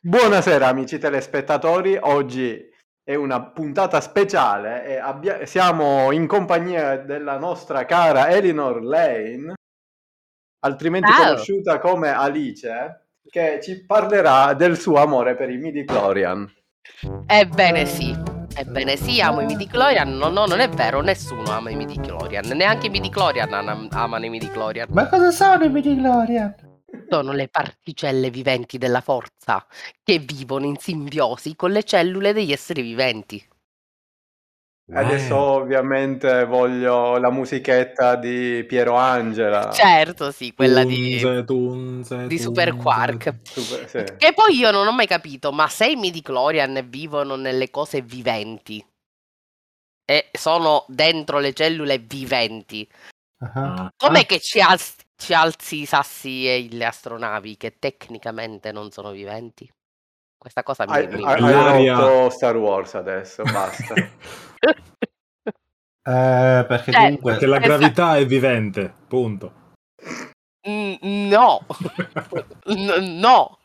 Buonasera amici telespettatori, oggi è una puntata speciale e abbia- siamo in compagnia della nostra cara Elinor Lane, altrimenti Ciao. conosciuta come Alice, che ci parlerà del suo amore per i midi Chlorian. Ebbene sì, ebbene sì, amo i midichlorian. No, no, non è vero, nessuno ama i midichlorian. Neanche i midichlorian am- amano i midichlorian. Ma cosa sono i midichlorian? Sono le particelle viventi della forza che vivono in simbiosi con le cellule degli esseri viventi. Adesso ovviamente voglio la musichetta di Piero Angela. Certo, sì, quella di, Tunze, tunze, di Super tunze. Quark. Super- sì. E poi io non ho mai capito, ma se i midichlorian vivono nelle cose viventi e sono dentro le cellule viventi, Ah. Ah. com'è che ci alzi, ci alzi i sassi e le astronavi che tecnicamente non sono viventi? Questa cosa mi... Hai, mi- hai- rotto Star Wars adesso, basta. Eh, perché Cioè, comunque Perché la gravità è vivente, punto. Mm, no, no,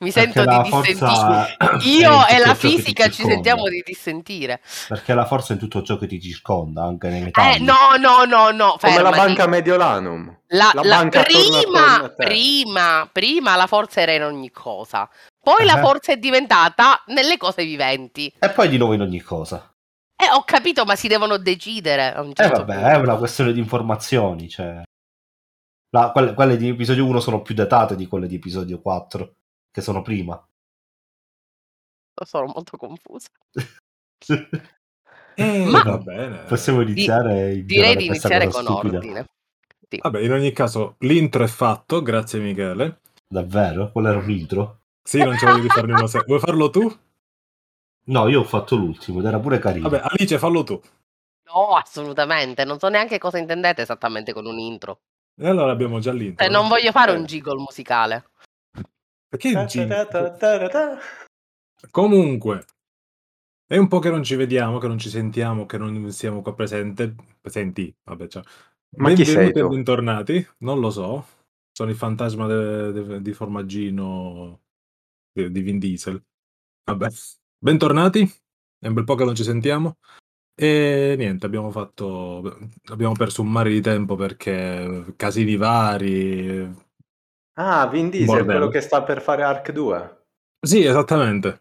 mi perché sento la di forza dissentire. Io e la fisica ci sentiamo di dissentire. Perché la forza è in tutto ciò che ti circonda, anche nei metalli. Eh, no, no, no, no, Come la fermati. banca Mediolanum. La, La la- banca prima, prima, prima la forza era in ogni cosa. Poi la Ah. forza è diventata nelle cose viventi. E poi di nuovo in ogni cosa. Eh, ho capito, ma si devono decidere a un Eh certo vabbè, punto. è una questione di informazioni, cioè... La- quelle, quelle di episodio 1 sono più datate di quelle di episodio 4, che sono prima. Sono molto confusa. Eh, Ma- va bene. Possiamo iniziare in Direi di iniziare con stupida. ordine. Sì. Vabbè, in ogni caso, l'intro è fatto, grazie Michele. Davvero? Quello era un intro? Sì, non c'è voglia di farne uno se... Vuoi farlo tu? No, io ho fatto l'ultimo ed era pure carino. Vabbè, Alice, fallo tu. No, assolutamente. Non so neanche cosa intendete esattamente con un intro. E allora abbiamo già l'intro. Cioè, non voglio fare Eh. un jiggle musicale. Perché. Comunque, è un po' che non ci vediamo, che non ci sentiamo, che non siamo qua presente, presenti. Vabbè, ciao. Ma chi sei Benvenuti tu? bentornati. Non lo so. Sono il fantasma de- de- di formaggino di, di Vin Diesel. Vabbè. Bentornati. È un bel po' che non ci sentiamo. E niente, abbiamo fatto. Abbiamo perso un mare di tempo perché casini vari. Ah, Vin Diesel, Bordello. quello che sta per fare Arc 2. Sì, esattamente.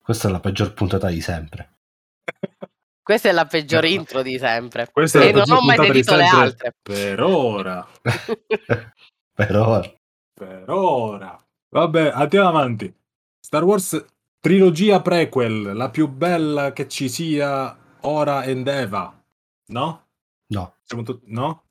Questa è la peggior puntata di sempre. Questa è la peggiore Eh, intro di sempre. Questa è E la non peggior ho mai sentito le altre. Per ora. per ora. Per ora. Vabbè, andiamo avanti. Star Wars trilogia prequel, la più bella che ci sia ora and Eva. No? No. Siamo tutti... No?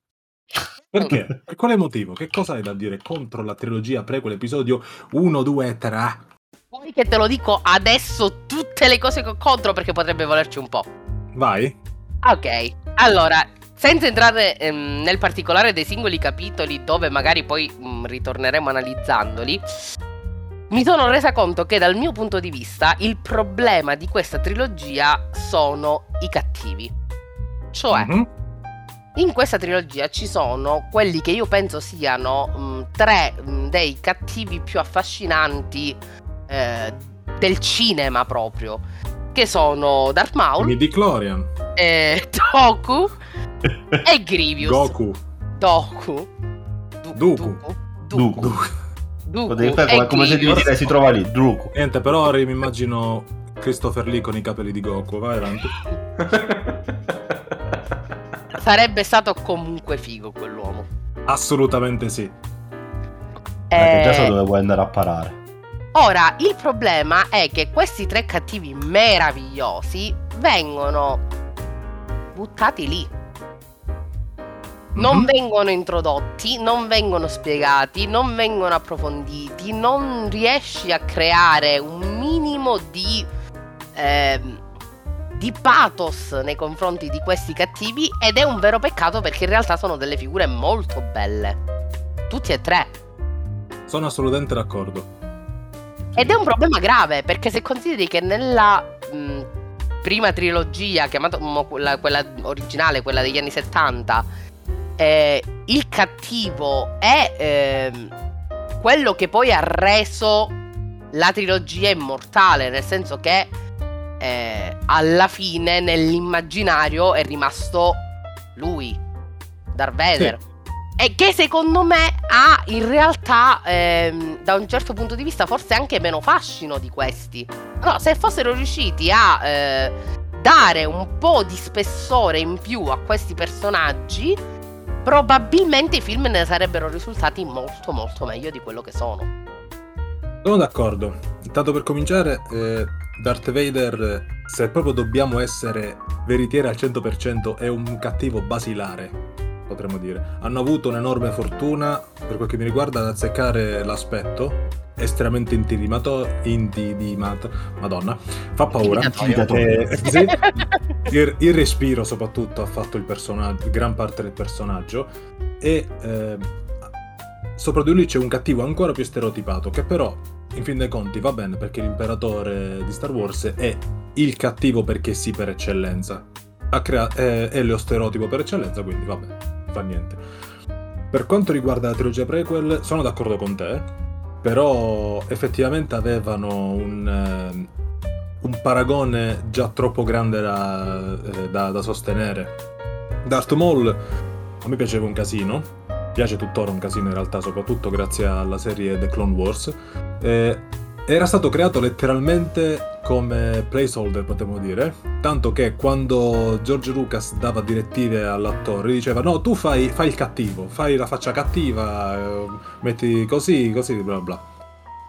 Perché? Per quale motivo? Che cosa hai da dire contro la trilogia prequel episodio 1, 2 e 3? Poi che te lo dico adesso tutte le cose che ho contro perché potrebbe volerci un po'. Vai. Ok, allora, senza entrare ehm, nel particolare dei singoli capitoli dove magari poi mm, ritorneremo analizzandoli, mi sono resa conto che dal mio punto di vista il problema di questa trilogia sono i cattivi. Cioè, Mhm. In questa trilogia ci sono quelli che io penso siano mh, tre mh, dei cattivi più affascinanti eh, del cinema proprio, che sono Darth Maul, Midi Clorian. eh, Doku e Grievous. Goku. Du-. Duku Potevi e fare come, se devi dire si trova lì, Druku. Niente, però ora mi immagino Christopher Lee con i capelli di Goku. Vai avanti. Sarebbe stato comunque figo quell'uomo. Assolutamente sì. Perché già Eh, so dove vuoi andare a parare. Ora, il problema è che questi tre cattivi meravigliosi vengono buttati lì. Non Mhm. vengono introdotti, non vengono spiegati, non vengono approfonditi, non riesci a creare un minimo di, ehm, di pathos nei confronti di questi cattivi ed è un vero peccato perché in realtà sono delle figure molto belle. Tutti e tre. Sono assolutamente d'accordo. Ed è un problema grave perché se consideri che nella mh, prima trilogia, chiamata quella, quella originale, quella degli anni 70, eh, il cattivo è ehm, quello che poi ha reso la trilogia immortale, nel senso che eh, alla fine nell'immaginario è rimasto lui, Darth Vader. Sì. E che secondo me ha in realtà, ehm, da un certo punto di vista, forse anche meno fascino di questi. No, se fossero riusciti a eh, dare un po' di spessore in più a questi personaggi, probabilmente i film ne sarebbero risultati molto molto meglio di quello che sono. Sono d'accordo. Intanto per cominciare, eh, Darth Vader, se proprio dobbiamo essere veritieri al 100%, è un cattivo basilare, potremmo dire. Hanno avuto un'enorme fortuna, per quel che mi riguarda, ad azzeccare l'aspetto, estremamente intimidato, intimato, madonna, fa paura. Eh, sì. il, il respiro soprattutto ha fatto il personaggio, gran parte del personaggio e eh, sopra di lui c'è un cattivo ancora più stereotipato che però in fin dei conti va bene perché l'imperatore di Star Wars è il cattivo perché sì per eccellenza. Crea- è, è lo stereotipo per eccellenza quindi va bene fa niente. Per quanto riguarda la trilogia prequel sono d'accordo con te però effettivamente avevano un, eh, un paragone già troppo grande da, eh, da- da sostenere. Darth Maul a me piaceva un casino piace tuttora un casino in realtà, soprattutto grazie alla serie The Clone Wars. Eh, era stato creato letteralmente come placeholder, potremmo dire, tanto che quando George Lucas dava direttive all'attore diceva no, tu fai, fai il cattivo, fai la faccia cattiva, eh, metti così, così, bla bla.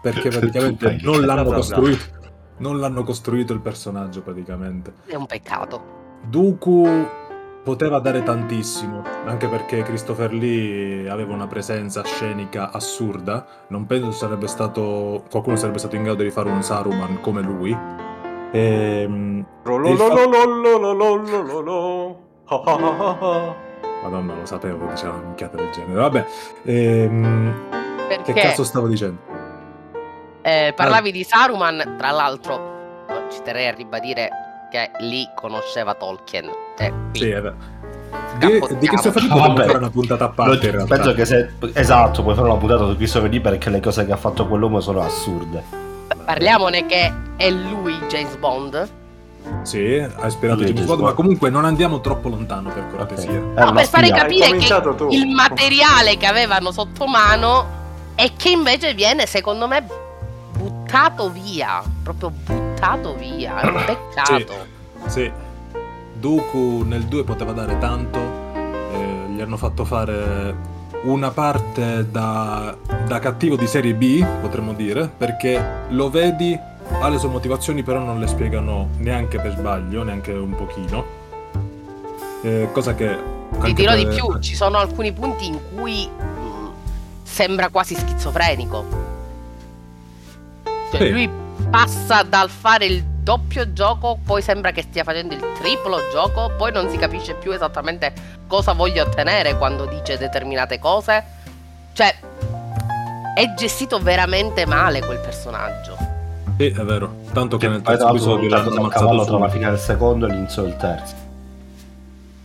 Perché praticamente non l'hanno costruito. Non l'hanno costruito il personaggio praticamente. È un peccato. Dooku poteva dare tantissimo, anche perché Christopher Lee aveva una presenza scenica assurda, non penso sarebbe stato qualcuno sarebbe stato in grado di fare un Saruman come lui. Ehm, e, Madonna, lo sapevo che diceva una minchiata del genere. Vabbè, ehm, che cazzo stavo dicendo? Eh, parlavi ah. di Saruman, tra l'altro, ci terrei a ribadire che lì conosceva Tolkien. Eh, Sì, è vero. Di, di Christopher Lee Ah, fare una puntata a parte in Lo- realtà. penso che se esatto puoi fare una puntata su Christopher Lee perché le cose che ha fatto quell'uomo sono assurde Parliamone che è lui James Bond. Sì, ha ispirato James James Bond, ma Bond. comunque non andiamo troppo lontano per cortesia. Eh, No, per fare capire che tu. il materiale che avevano sotto mano e che invece viene, secondo me, buttato via. Proprio buttato via. È un peccato. Sì, Dooku nel 2 poteva dare tanto, eh, gli hanno fatto fare una parte da, da cattivo di serie B, potremmo dire, perché lo vedi, ha le sue motivazioni, però non le spiegano neanche per sbaglio, neanche un pochino. Eh, cosa che... Ti dirò di per- più, ci sono alcuni punti in cui mh, sembra quasi schizofrenico. Cioè, Sì. lui passa dal fare il doppio gioco, poi sembra che stia facendo il triplo gioco, poi non si capisce più esattamente cosa voglia ottenere quando dice determinate cose. Cioè, è gestito veramente male quel personaggio. Sì, è vero. Tanto che Che nel poi terzo episodio l'hanno ammazzato cavallo tra la subito. fine del secondo e l'inizio del terzo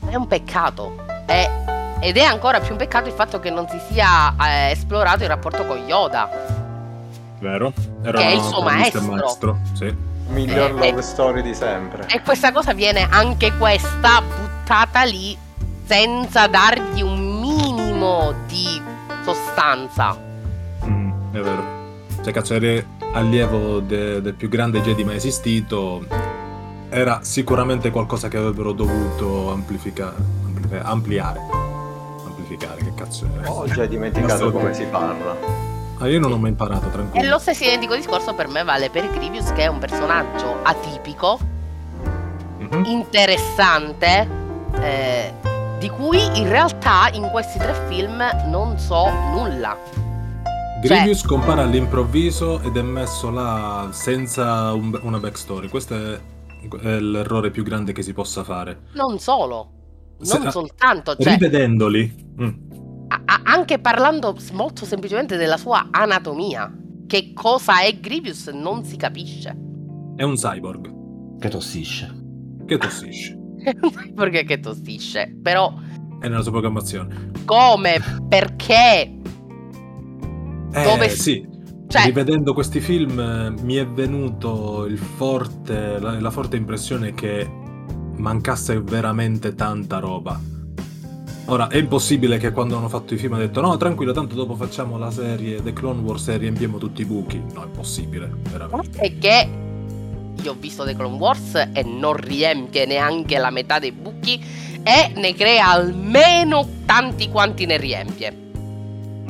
È un peccato. È- ed è ancora più un peccato il fatto che non si sia eh, esplorato il rapporto con Yoda. Vero? Era Che è il suo e maestro. Sì. Miglior Eh, love story di sempre. E questa cosa viene anche questa buttata lì senza dargli un minimo di sostanza. Mm, è vero. Cioè, cazzo, eri allievo de- del più grande Jedi mai esistito. Era sicuramente qualcosa che avrebbero dovuto amplificare. amplificare- ampliare. Amplificare, che cazzo è? Ho già dimenticato come si parla. Ah, io non ho mai imparato, E tranquillo. lo stesso identico discorso per me vale per Grievous, che è un personaggio atipico, Mhm. interessante, eh, di cui in realtà in questi tre film non so nulla. Grievous compare all'improvviso ed è messo là senza un- una backstory. Questo è, è l'errore più grande che si possa fare. Non solo. Se- Non soltanto, cioè, Rivedendoli, mm, a- anche parlando molto semplicemente della sua anatomia. Che cosa è Grievous non si capisce. è un cyborg che tossisce che tossisce. Perché che tossisce. Però È nella sua programmazione. come, perché, Eh, Dove- sì. Cioè, Rivedendo questi film eh, mi è venuto il forte, la, la forte impressione che mancasse veramente tanta roba. Ora, è impossibile che quando hanno fatto i film hanno detto no, tranquillo, tanto dopo facciamo la serie The Clone Wars e riempiamo tutti i buchi. No, è impossibile, veramente. è che io ho visto The Clone Wars e non riempie neanche la metà dei buchi e ne crea almeno tanti quanti ne riempie.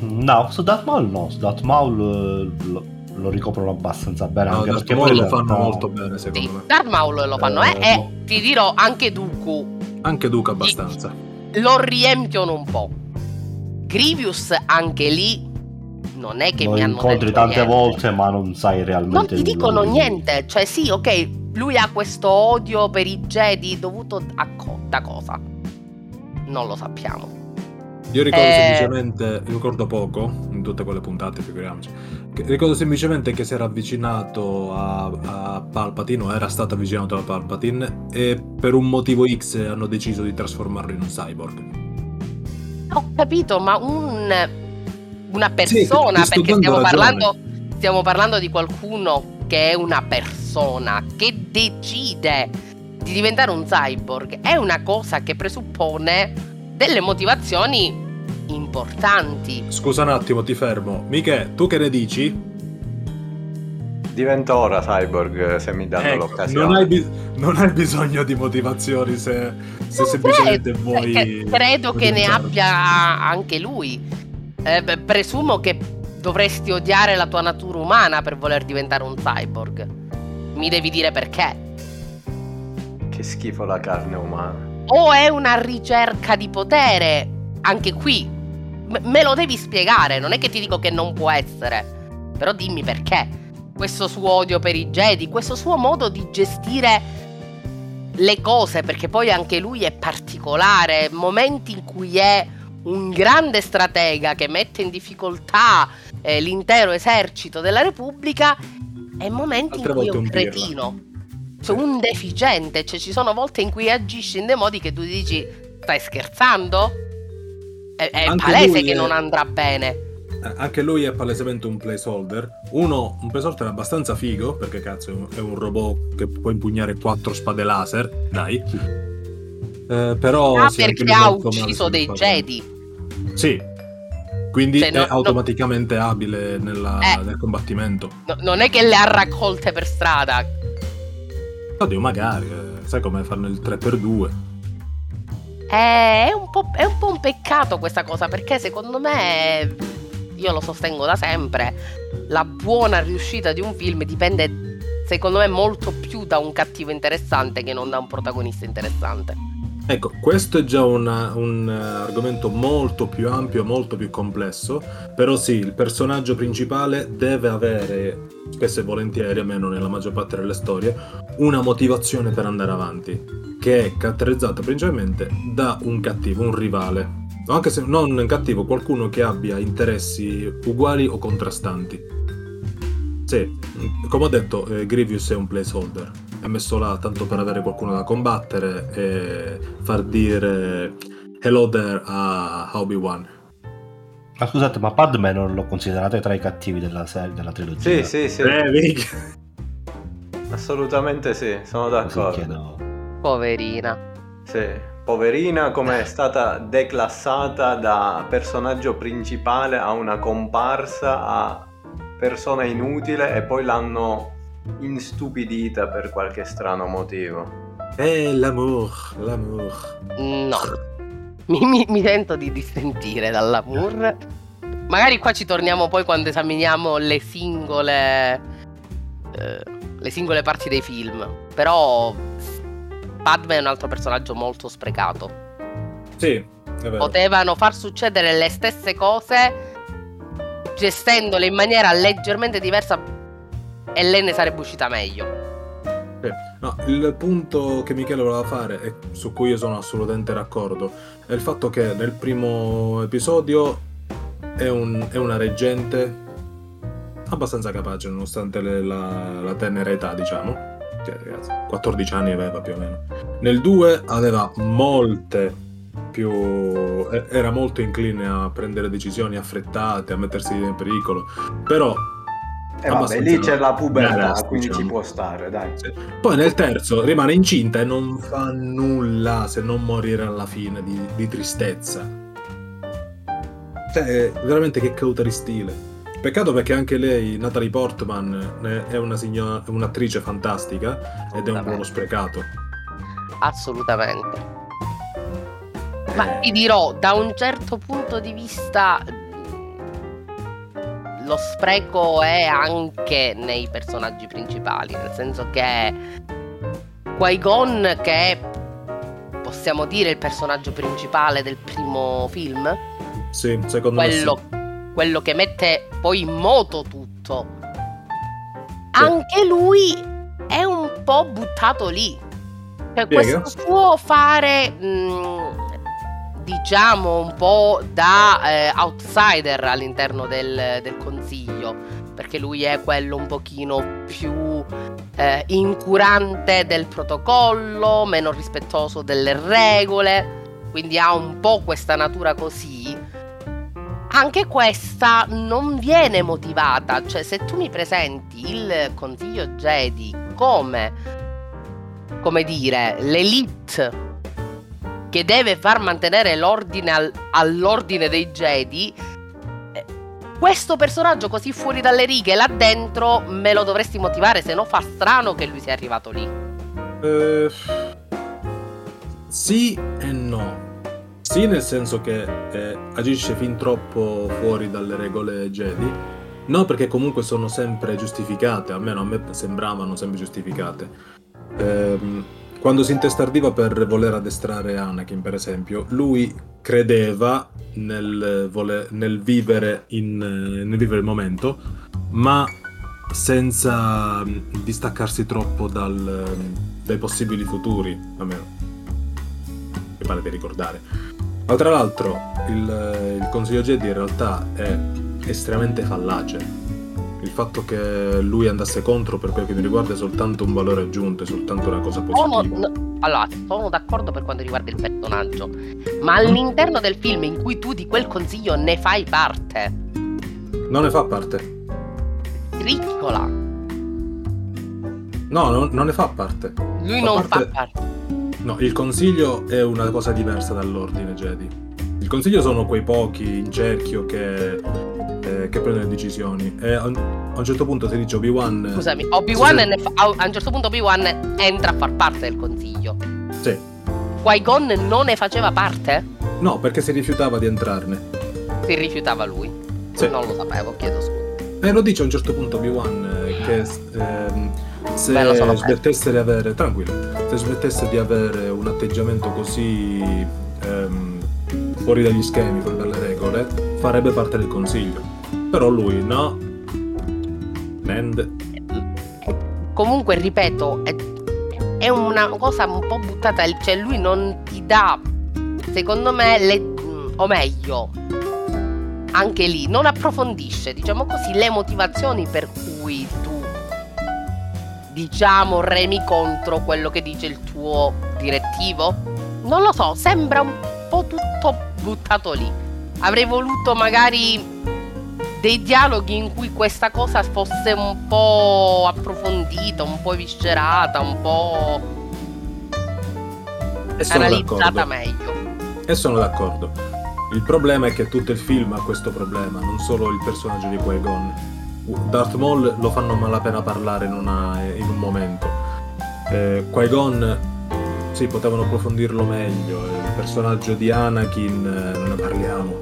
No, su Darth Maul no, su Darth Maul eh, lo, lo ricoprono abbastanza bene. No, anche Darth perché Maul poi lo fanno realtà- molto bene, secondo Sì, me. Darth Maul lo fanno, eh, Eh, e ti dirò anche Dooku Anche Duke abbastanza. Lo riempiono un po'. Grievous anche lì non è che lo mi hanno incontri detto tante niente. volte, ma non sai realmente. Non ti dicono di lui. niente, cioè sì, ok, lui ha questo odio per i Jedi dovuto a co- da cosa? Non lo sappiamo. Io ricordo Eh. semplicemente, ricordo poco, in tutte quelle puntate, figuriamoci. Ricordo semplicemente che si era avvicinato a, a Palpatine, o era stato avvicinato a Palpatine, e per un motivo X hanno deciso di trasformarlo in un cyborg. Ho capito, ma un, una Sì, persona, sto perché stiamo parlando, stiamo parlando di qualcuno che è una persona, che decide di diventare un cyborg. È una cosa che presuppone delle motivazioni importanti. Scusa un attimo, ti fermo. Miche, tu che ne dici? Divento ora cyborg se mi danno Ecco, l'occasione. non, hai bis- non hai bisogno di motivazioni se, se semplicemente credo, vuoi... che- credo che ne abbia anche lui. Eh, beh, presumo che dovresti odiare la tua natura umana per voler diventare un cyborg. Mi devi dire perché. Che schifo la carne umana. O è una ricerca di potere. Anche qui. Me lo devi spiegare. Non è che ti dico che non può essere. Però dimmi perché. Questo suo odio per i Jedi, questo suo modo di gestire le cose, perché poi anche lui è particolare. Momenti in cui è un grande stratega che mette in difficoltà eh, l'intero esercito della Repubblica e momenti Altre in cui è un cretino. Cioè un deficiente, cioè ci sono volte in cui agisce in dei modi che tu dici stai scherzando? È, è palese che è- non andrà bene. Eh, Anche lui è palesemente un placeholder. Uno, un placeholder abbastanza figo, perché cazzo è un, robot che può impugnare quattro spade laser, dai. Eh, però ah, perché ha ucciso dei. Jedi. Sì. Quindi Cioè, no- è automaticamente abile nella- Eh. nel combattimento. No- non è che le ha raccolte per strada. Oddio, magari, eh, sai come fanno il 3x2. È un, è un po' un peccato questa cosa perché secondo me, io lo sostengo da sempre, la buona riuscita di un film dipende secondo me molto più da un cattivo interessante che non da un protagonista interessante. Ecco, questo è già una- un eh, argomento molto più ampio, molto più complesso, però sì, il personaggio principale deve avere, spesso e volentieri, almeno nella maggior parte delle storie, una motivazione per andare avanti, che è caratterizzata principalmente da un cattivo, un rivale. O Anche se non un cattivo, qualcuno che abbia interessi uguali o contrastanti. Sì, come ho detto, eh, Grievous è un placeholder. È messo là tanto per avere qualcuno da combattere e far dire hello there a Obi-Wan. Ma scusate, ma Padme non lo considerate tra i cattivi della serie, della trilogia? Sì, sì, sì. Eh? Assolutamente sì, sono d'accordo. chiedo. Poverina. Sì. Poverina come è stata declassata da personaggio principale a una comparsa a persona inutile e poi l'hanno instupidita per qualche strano motivo. Eh, l'amour, l'amour. No. Mi, mi- mi sento di dissentire dall'amour. Magari qua ci torniamo poi quando esaminiamo le singole. eh, le singole parti dei film. Però. Padme è un altro personaggio molto sprecato. Sì, è vero. Potevano far succedere le stesse cose gestendole in maniera leggermente diversa e lei ne sarebbe uscita meglio. No, il punto che Michele voleva fare e su cui io sono assolutamente d'accordo è il fatto che nel primo episodio è, un- è una reggente abbastanza capace nonostante le- la, la tenera età diciamo. Che ragazzi 14 anni aveva più o meno. Nel 2 aveva molte più era molto incline a prendere decisioni affrettate a mettersi in pericolo. Però E vabbè, abbastanza lì c'è la pubertà, badass, quindi ci diciamo. può stare, dai. Sì. Poi nel terzo rimane incinta e non fa nulla se non morire alla fine di, di tristezza. Cioè, veramente che cauta di stile. Peccato perché anche lei, Natalie Portman, eh, è una signora- un'attrice fantastica ed è un ruolo sprecato. Assolutamente. Ma Eh, ti dirò, da un certo punto di vista, lo spreco è anche nei personaggi principali, nel senso che Qui-Gon, che è, possiamo dire, il personaggio principale del primo film, sì, secondo me sì. quello, quello che mette poi in moto tutto, anche lui è un po' buttato lì. Cioè, questo suo fare, mh, diciamo, un po' da eh, outsider all'interno del, del consiglio, perché lui è quello un pochino più eh, incurante del protocollo, meno rispettoso delle regole, quindi ha un po' questa natura così. Anche questa non viene motivata, cioè se tu mi presenti il consiglio Jedi come come dire, l'elite che deve far mantenere l'ordine al- all'ordine dei Jedi, eh, questo personaggio così fuori dalle righe là dentro me lo dovresti motivare, se no fa strano che lui sia arrivato lì. Eh, sì e no. Sì, nel senso che eh, agisce fin troppo fuori dalle regole Jedi. No, perché comunque sono sempre giustificate, almeno a me sembravano sempre giustificate. Ehm, quando si intestardiva per voler addestrare Anakin, per esempio, lui credeva nel, vole- nel vivere, in, nel vivere il momento, ma senza mm, distaccarsi troppo dal, mm, dai possibili futuri, almeno mi pare di ricordare. Ma tra l'altro il, il Consiglio Jedi in realtà è estremamente fallace. Il fatto che lui andasse contro per quel che mi riguarda è soltanto un valore aggiunto, è soltanto una cosa Sono, positiva. n- allora, sono d'accordo per quanto riguarda il personaggio, ma all'interno del film in cui tu di quel consiglio ne fai parte, Non ne fa parte. riccola, No, non, non ne fa parte. lui Fa non parte- fa parte. No, il consiglio è una cosa diversa dall'ordine Jedi. Il consiglio sono quei pochi in cerchio che, eh, che prendono le decisioni. E a un, a un certo punto si dice Obi-Wan. Scusami, Obi-Wan ne fa- a a un certo punto Obi-Wan entra a far parte del consiglio. Sì. Qui-Gon non ne faceva parte? No, perché si rifiutava di entrarne. Si rifiutava lui. Sì. Non lo sapevo, chiedo scusa. E lo dice a un certo punto Obi-Wan eh, che ehm, se Beh, smettesse di avere. Tranquillo. Se smettesse di avere un atteggiamento così. ehm, fuori dagli schemi, fuori dalle regole, farebbe parte del consiglio. Però lui no. Nend. Comunque, ripeto, è, è una cosa un po' buttata. Cioè, lui non ti dà, secondo me, le- o meglio, anche lì, non approfondisce, diciamo così, le motivazioni per cui tu, diciamo, remi contro quello che dice il tuo direttivo. Non lo so, sembra un po' tutto buttato lì. Avrei voluto magari dei dialoghi in cui questa cosa fosse un po' approfondita, un po' viscerata, un po' analizzata d'accordo. meglio. E sono d'accordo. Il problema è che tutto il film ha questo problema, non solo il personaggio di Qui-Gon. Darth Maul lo fanno malapena parlare in, una- in un momento. Eh, Qui-Gon, sì, potevano approfondirlo meglio. Il personaggio di Anakin, eh, non ne parliamo.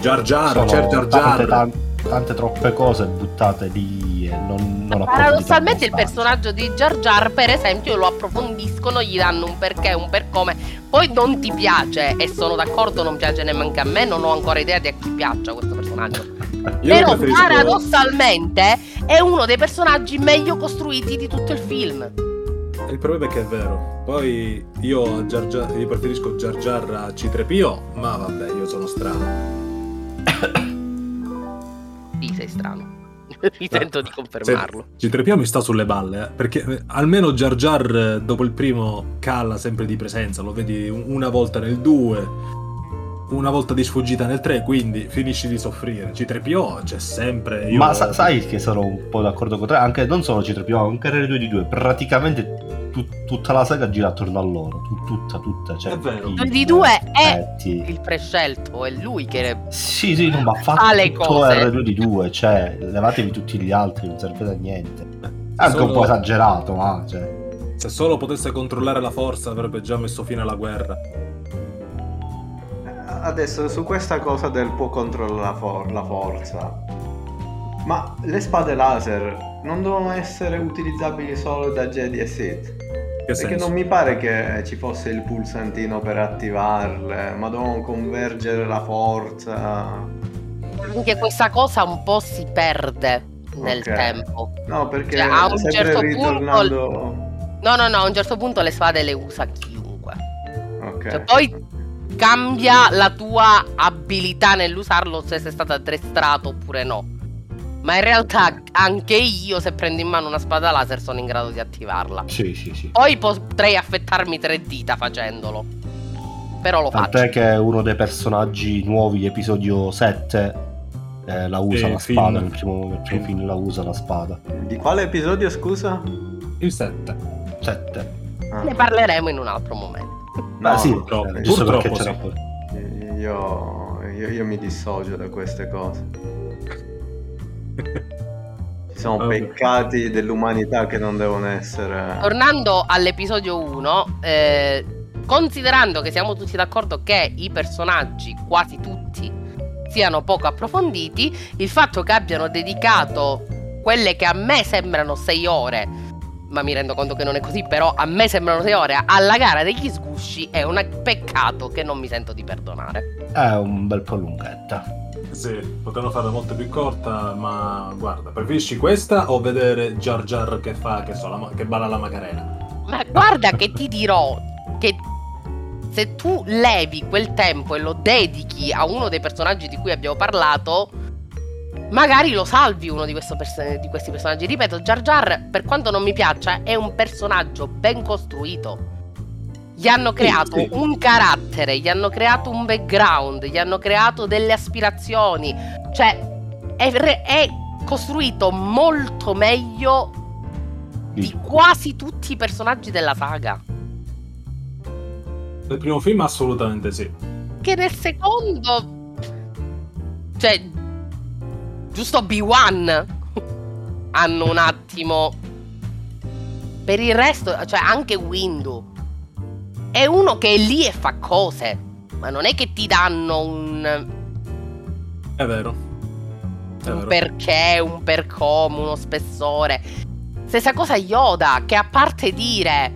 Jar Jar, c'è Jar tante, Jar. tante, tante troppe cose buttate lì e non, non Paradossalmente il personaggio di Jar Jar, per esempio, lo approfondiscono, gli danno un perché, un per come. Poi non ti piace, e sono d'accordo, non piace nemmeno a me, non ho ancora idea di a chi piaccia questo personaggio. Io Però paradossalmente è uno dei personaggi meglio costruiti di tutto il film. Il problema è che è vero. Poi io, a Jar Jar- io preferisco Jar Jar a C3PO, ma vabbè, io sono strano. Sì, sei strano. Mi sento di confermarlo. C3PO mi sta sulle balle, eh, perché eh, almeno Jar Jar eh, dopo il primo cala sempre di presenza, lo vedi un- una volta nel 2, una volta di sfuggita nel 3, quindi finisci di soffrire. C3PO c'è sempre. Io... Ma sa- sai che sono un po' d'accordo con te, anche non solo C3PO, anche R2D2, praticamente tu- tutta la saga gira attorno a loro, tu- tutta, tutta. Cioè, È vero. film, R2D2 è effetti. il prescelto, è lui che Sì, sì, no, ma fa le tutto cose. R2D2, cioè, levatevi tutti gli altri, non serve a niente. È anche un Solo- po' esagerato, ma... Cioè... Se solo potesse controllare la forza avrebbe già messo fine alla guerra. Adesso su questa cosa del può controllare la, for- la forza. Ma le spade laser non devono essere utilizzabili solo da Jedi e Sith? Che Perché senso? non mi pare che ci fosse il pulsantino per attivarle, ma devono convergere la forza. anche questa cosa un po' si perde nel Ok. tempo. No, perché Cioè, a un certo punto- ritornando... No, no, no, a un certo punto le spade le usa chiunque. Ok. Cioè, poi cambia la tua abilità nell'usarlo se sei stato addestrato oppure no. Ma in realtà anche io, se prendo in mano una spada laser, sono in grado di attivarla. Sì, sì, sì. Poi potrei affettarmi tre dita facendolo. Però lo faccio. Tant'è che uno dei personaggi nuovi di episodio 7 eh, la usa Sì, la Finn. spada, nel primo, nel primo film la usa la spada. Di quale episodio, scusa? Il 7. 7. Ah. Ne parleremo in un altro momento. No, sì, purtroppo- eh, purtroppo sì. poi. Io, io, io mi dissocio da queste cose. Ci sono Vabbè. peccati dell'umanità che non devono essere... Tornando all'episodio 1, eh, considerando che siamo tutti d'accordo che i personaggi, quasi tutti, siano poco approfonditi, il fatto che abbiano dedicato quelle che a me sembrano 6 ore, ma mi rendo conto che non è così, però a me sembrano 6 ore, alla gara degli sgusci è un peccato che non mi sento di perdonare. È un bel po' lunghetta. Sì, potevano farla molto più corta, ma guarda, preferisci questa o vedere Jar Jar che fa, che so, la ma- che balla la Macarena? Ma guarda che ti dirò che se tu levi quel tempo e lo dedichi a uno dei personaggi di cui abbiamo parlato, magari lo salvi uno di, perso- di questi personaggi. Ripeto, Jar Jar, per quanto non mi piaccia, è un personaggio ben costruito. Gli hanno creato sì. un carattere, gli hanno creato un background, gli hanno creato delle aspirazioni. Cioè, è, re- è costruito molto meglio di quasi tutti i personaggi della saga. Nel primo film assolutamente sì. Che nel secondo. Cioè. Giusto B1 hanno un attimo. Per il resto, cioè anche Windu. È uno che è lì e fa cose. Ma non è che ti danno un, È vero. È un vero. perché, un per come, uno spessore. Stessa cosa Yoda, che a parte dire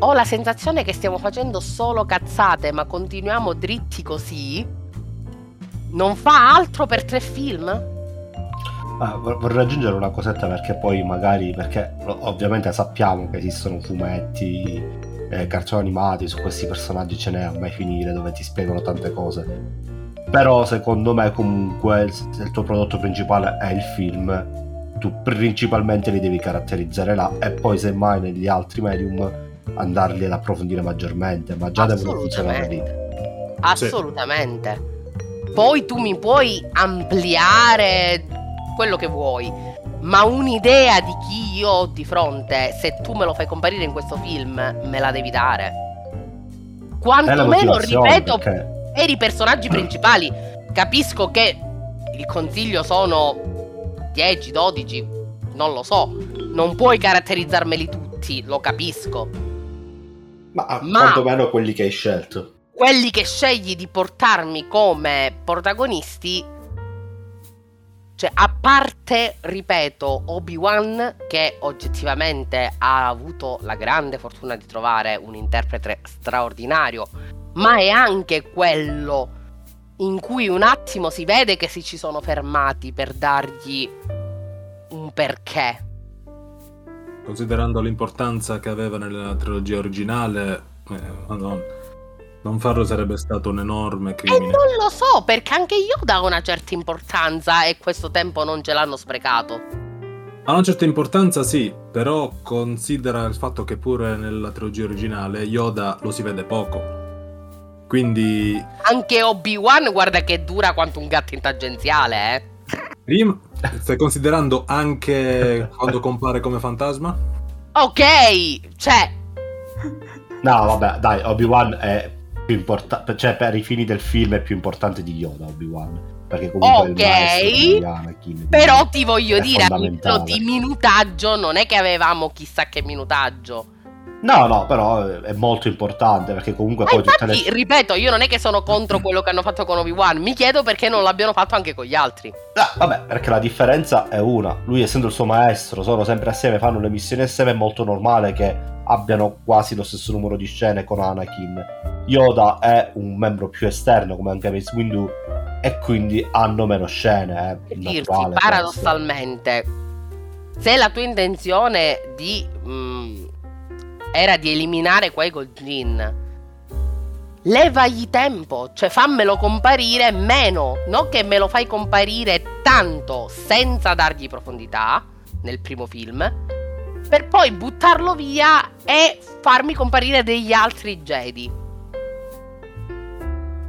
ho la sensazione che stiamo facendo solo cazzate, ma continuiamo dritti così, non fa altro per tre film? Ah, vor- vorrei aggiungere una cosetta perché poi magari, perché ovviamente sappiamo che esistono fumetti, eh, cartoni animati, su questi personaggi ce n'è a mai finire dove ti spiegano tante cose. Però secondo me comunque se il tuo prodotto principale è il film, tu principalmente li devi caratterizzare là e poi semmai negli altri medium andarli ad approfondire maggiormente, ma già devono funzionare lì. Assolutamente. Poi tu mi puoi ampliare quello che vuoi, ma un'idea di chi io ho di fronte, se tu me lo fai comparire in questo film, me la devi dare. Quantomeno, ripeto, perché per i personaggi principali. Capisco che il consiglio sono 10, 12, non lo so. Non puoi caratterizzarmeli tutti, lo capisco. ma, Ma- quantomeno quelli che hai scelto. Quelli che scegli di portarmi come protagonisti, cioè a parte, ripeto, Obi-Wan che oggettivamente ha avuto la grande fortuna di trovare un interprete straordinario, ma è anche quello in cui un attimo si vede che si ci sono fermati per dargli un perché. Considerando l'importanza che aveva nella trilogia originale, eh, madonna, non farlo sarebbe stato un enorme E crimine. non lo so, perché anche io da una certa importanza e questo tempo non ce l'hanno sprecato. Ha una certa importanza, sì, però considera il fatto che pure nella trilogia originale Yoda lo si vede poco. Quindi Anche Obi-Wan guarda che dura quanto un gatto in tangenziale, eh. prima stai considerando anche quando compare come fantasma? Ok, cioè, No, vabbè, dai, Obi-Wan è più importante, cioè per i fini del film è più importante di Yoda, Obi-Wan. Perché comunque è il Ok, di Anakin, però ti voglio è dire, a livello di minutaggio non è che avevamo chissà che minutaggio. No, no, però è molto importante perché comunque Ma poi tutte infatti, le... ripeto, io non è che sono contro quello che hanno fatto con Obi-Wan, mi chiedo perché non l'abbiano fatto anche con gli altri. Ah, vabbè, perché la differenza è una. Lui essendo il suo maestro, sono sempre assieme, fanno le missioni assieme, è molto normale che abbiano quasi lo stesso numero di scene con Anakin. Yoda è un membro più esterno come anche Mace Windu e quindi hanno meno scene, eh. È naturale questo. paradossalmente, se la tua intenzione di mm, era di eliminare quei Jinn, levagli tempo, cioè fammelo comparire meno, non che me lo fai comparire tanto senza dargli profondità nel primo film, per poi buttarlo via e farmi comparire degli altri Jedi.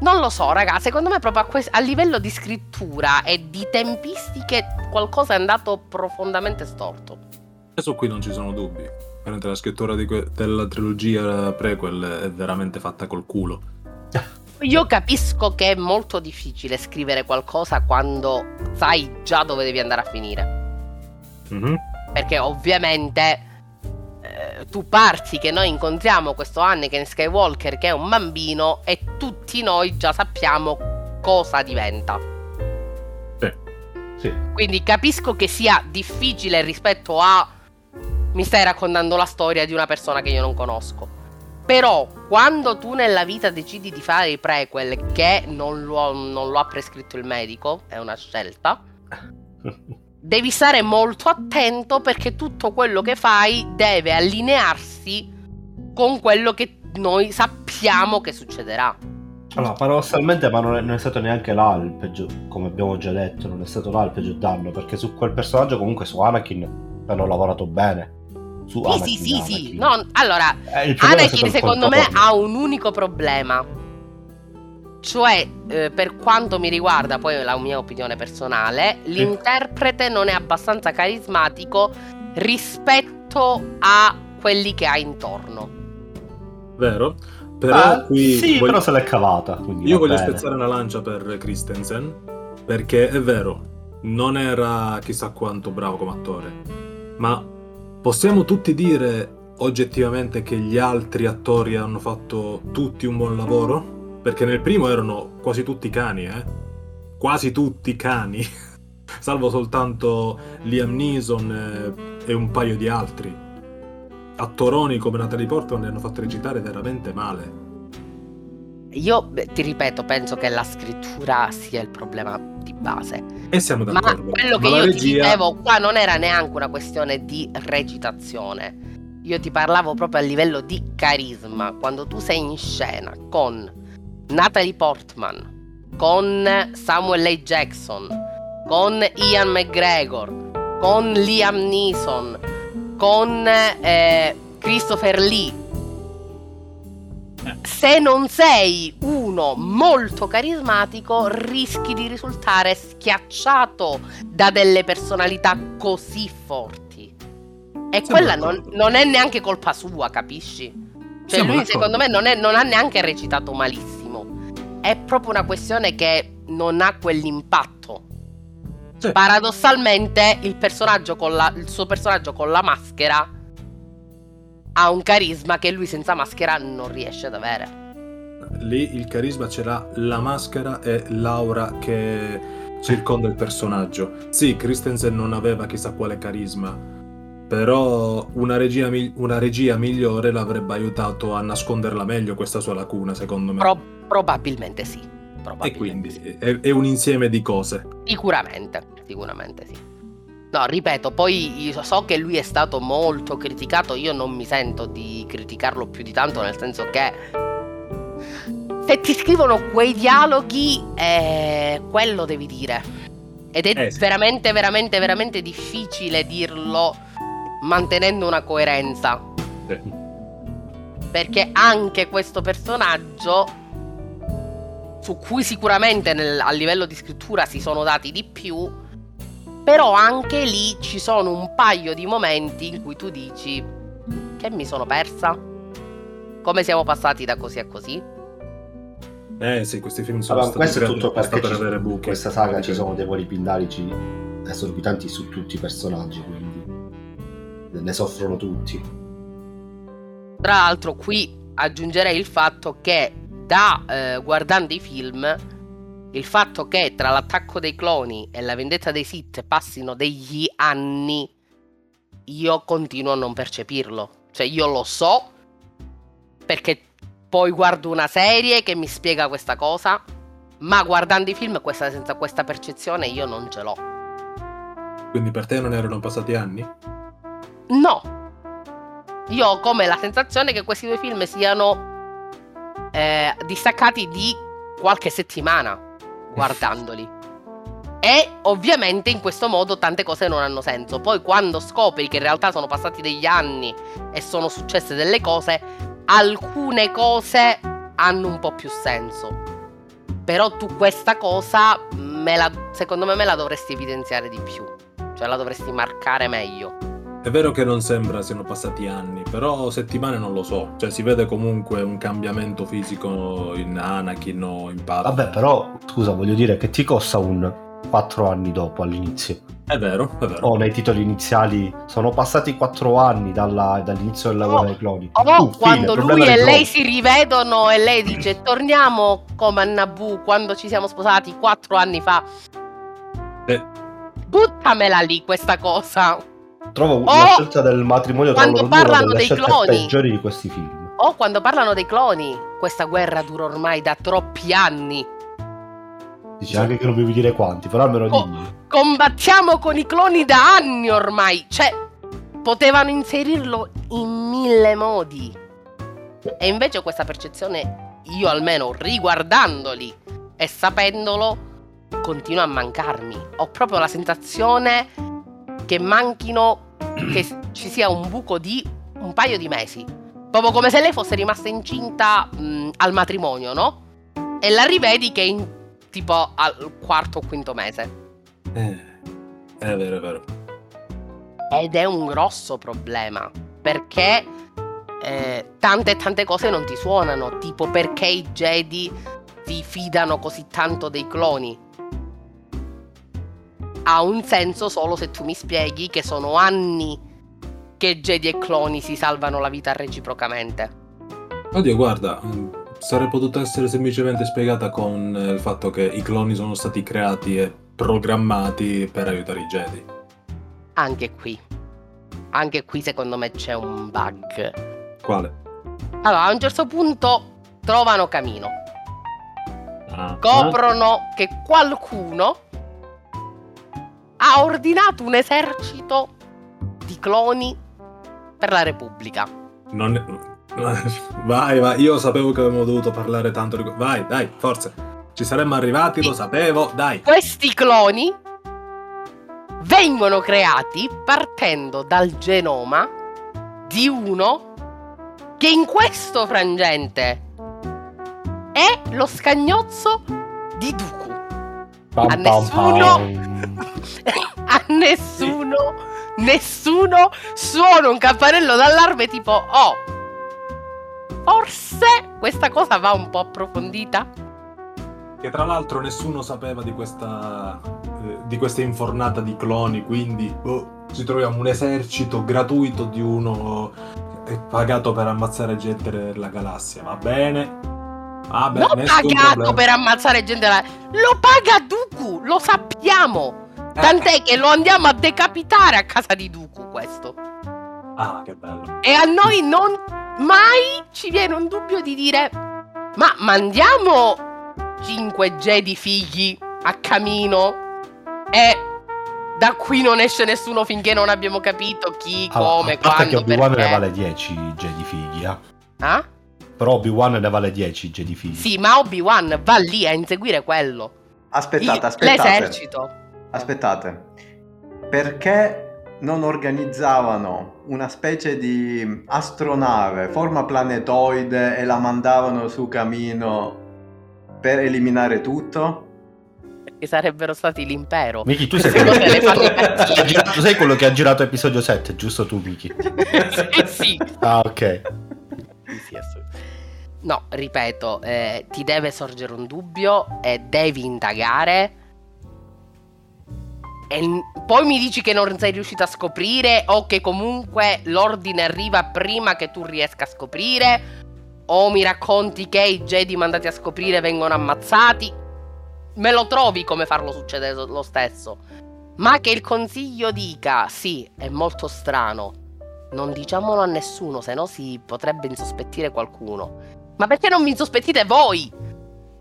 Non lo so, raga, secondo me proprio a, que- a livello di scrittura e di tempistiche qualcosa è andato profondamente storto. Adesso qui non ci sono dubbi. Veramente la scrittura que- della trilogia prequel è veramente fatta col culo. Io capisco che è molto difficile scrivere qualcosa quando sai già dove devi andare a finire. Mhm. Perché ovviamente eh, tu parti che noi incontriamo questo Anakin Skywalker che è un bambino e tutti noi già sappiamo cosa diventa. Sì. Quindi capisco che sia difficile rispetto a mi stai raccontando la storia di una persona che io non conosco. Però quando tu nella vita decidi di fare i prequel che non lo, non lo ha prescritto il medico, è una scelta, devi stare molto attento perché tutto quello che fai deve allinearsi con quello che noi sappiamo che succederà. Allora, paradossalmente, ma non è, non è stato neanche là il peggio, come abbiamo già detto, non è stato là il peggior danno, perché su quel personaggio comunque su Anakin hanno lavorato bene. Su Sì, Anakin, sì, sì, sì. Anakin. No, allora, Eh, Anakin secondo me ha un unico problema. Cioè, eh, per quanto mi riguarda, poi è la mia opinione personale, l'interprete non è abbastanza carismatico rispetto a quelli che ha intorno. Vero? Però Ah, qui sì, voglio- però se l'è cavata. quindi io voglio bene. spezzare una lancia per Christensen perché è vero, non era chissà quanto bravo come attore, ma possiamo tutti dire oggettivamente che gli altri attori hanno fatto tutti un buon lavoro? Perché nel primo erano quasi tutti cani, eh? Quasi tutti cani. Salvo soltanto Liam Neeson e un paio di altri. Attoroni come Natalie Portman li hanno fatto recitare veramente male. Io ti ripeto, penso che la scrittura sia il problema di base. E siamo Ma d'accordo. quello che Ma io ti regia- dicevo qua non era neanche una questione di recitazione. Io ti parlavo proprio a livello di carisma. Quando tu sei in scena con Natalie Portman, con Samuel L. Jackson, con Ian McGregor, con Liam Neeson, con eh, Christopher Lee. Se non sei uno molto carismatico, rischi di risultare schiacciato da delle personalità così forti. E Siamo quella non, non è neanche colpa sua, capisci? Cioè, Siamo lui d'accordo. secondo me non, è- non ha neanche recitato malissimo. È proprio una questione che non ha quell'impatto. Sì. Paradossalmente, il personaggio con la, il suo personaggio con la maschera ha un carisma che lui senza maschera non riesce ad avere. Lì il carisma ce l'ha la maschera e l'aura che circonda il personaggio. Sì, Christensen non aveva chissà quale carisma, però una regia, mi- una regia migliore l'avrebbe aiutato a nasconderla meglio questa sua lacuna, secondo me. Pro- probabilmente sì. e Probabilmente quindi sì. è, è un insieme di cose. Sicuramente, sicuramente sì. No, ripeto, poi so che lui è stato molto criticato, io non mi sento di criticarlo più di tanto, nel senso che se ti scrivono quei dialoghi, eh, quello devi dire. Ed è Eh sì. veramente, veramente, veramente difficile dirlo mantenendo una coerenza. Perché anche questo personaggio su cui sicuramente nel- a livello di scrittura si sono dati di più, però anche lì ci sono un paio di momenti in cui tu dici che mi sono persa? Come siamo passati da così a così? Eh sì, questi film sono Allora, stati questo perché per avere in buchi. questa saga ci sono dei voli pindarici esorbitanti su tutti i personaggi, quindi ne soffrono tutti. Tra l'altro qui aggiungerei il fatto che da eh, guardando i film il fatto che tra l'attacco dei cloni e la vendetta dei Sith passino degli anni io continuo a non percepirlo. Cioè io lo so perché poi guardo una serie che mi spiega questa cosa, ma guardando i film questa, senza questa percezione io non ce l'ho. Quindi per te non erano passati anni? No. Io ho come la sensazione che questi due film siano eh, distaccati di qualche settimana guardandoli. E ovviamente in questo modo tante cose non hanno senso. Poi quando scopri che in realtà sono passati degli anni e sono successe delle cose, alcune cose hanno un po' più senso. Però tu questa cosa, me la- secondo me me la dovresti evidenziare di più. Cioè la dovresti marcare meglio. È vero che non sembra siano passati anni, però settimane non lo so. Cioè si vede comunque un cambiamento fisico in Anakin o in Padme. Vabbè, però, scusa, voglio dire che ti costa un 4 anni dopo all'inizio. È vero, è vero. O nei titoli iniziali sono passati 4 anni dalla- dall'inizio della guerra Oh, dei cloni. O Uh, fine, quando problema lui e cloni. lei si rivedono e lei dice torniamo come a Naboo quando ci siamo sposati quattro anni fa. Eh, Buttamela lì questa cosa. Trovo O la scelta del matrimonio tra loro due una delle scelte cloni. peggiori di questi film. O quando parlano dei cloni. Questa guerra dura ormai da troppi anni. Dici anche che non devi dire quanti, però almeno Oh. digli. Combattiamo con i cloni da anni ormai. Cioè, potevano inserirlo in mille modi. E invece questa percezione, io almeno riguardandoli e sapendolo, continua a mancarmi. Ho proprio la sensazione che manchino, che ci sia un buco di un paio di mesi. Proprio come se lei fosse rimasta incinta mh, al matrimonio, no? E la rivedi che è in, tipo al quarto o quinto mese. eh, è vero, è vero. Ed è un grosso problema. Perché eh, tante e tante cose non ti suonano. Tipo perché i Jedi si fidano così tanto dei cloni. Ha un senso solo se tu mi spieghi che sono anni che Jedi e cloni si salvano la vita reciprocamente. Oddio, guarda, mh, sarebbe potuta essere semplicemente spiegata con eh, il fatto che i cloni sono stati creati e programmati per aiutare i Jedi. Anche qui. Anche qui secondo me c'è un bug. Quale? Allora, a un certo punto trovano Camino. Ah, Scoprono che qualcuno ha ordinato un esercito di cloni per la Repubblica. Non Vai, vai, io sapevo che avremmo dovuto parlare tanto di... Vai, dai, forza. Ci saremmo arrivati, lo sapevo, dai. Questi cloni vengono creati partendo dal genoma di uno che in questo frangente è lo scagnozzo di Dooku. Pam, A nessuno, pam. a nessuno, nessuno suona un campanello d'allarme tipo, oh, forse questa cosa va un po' approfondita. Che tra l'altro nessuno sapeva di questa, eh, di questa infornata di cloni, quindi boh, ci troviamo un esercito gratuito di uno eh, pagato per ammazzare gente nella galassia, va bene? Vabbè, non nessun pagato problema. per ammazzare gente, là. lo paga Dooku, lo sappiamo. Eh, Tant'è che lo andiamo a decapitare a casa di Dooku questo. Ah, che bello. E a noi non mai ci viene un dubbio di dire ma mandiamo 5 Jedi fighi a camino e da qui non esce nessuno finché non abbiamo capito chi, Allora, come, a parte che quando, Obi-Wan ne vale 10 Jedi fighi, eh. Ah? Però Obi-Wan ne vale 10 Jedi fighi. Sì, ma Obi-Wan va lì a inseguire quello. Aspettate, Il- aspettate. L'esercito. Aspettate. Perché non organizzavano una specie di astronave, forma planetoide e la mandavano su camino per eliminare tutto? Perché sarebbero stati l'impero. Miki, tu sei, quello girato, sei quello che ha girato episodio 7, giusto tu, Miki? sì, sì. Ah, ok. Sì, sì, assolutamente. No, ripeto, eh, ti deve sorgere un dubbio e devi indagare. E poi mi dici che non sei riuscito a scoprire o che comunque l'ordine arriva prima che tu riesca a scoprire o mi racconti che i Jedi mandati a scoprire vengono ammazzati. Me lo trovi come farlo succedere lo stesso. Ma che il consiglio dica sì, è molto strano. Non diciamolo a nessuno, se no si potrebbe insospettire qualcuno. Ma perché non vi insospettite voi?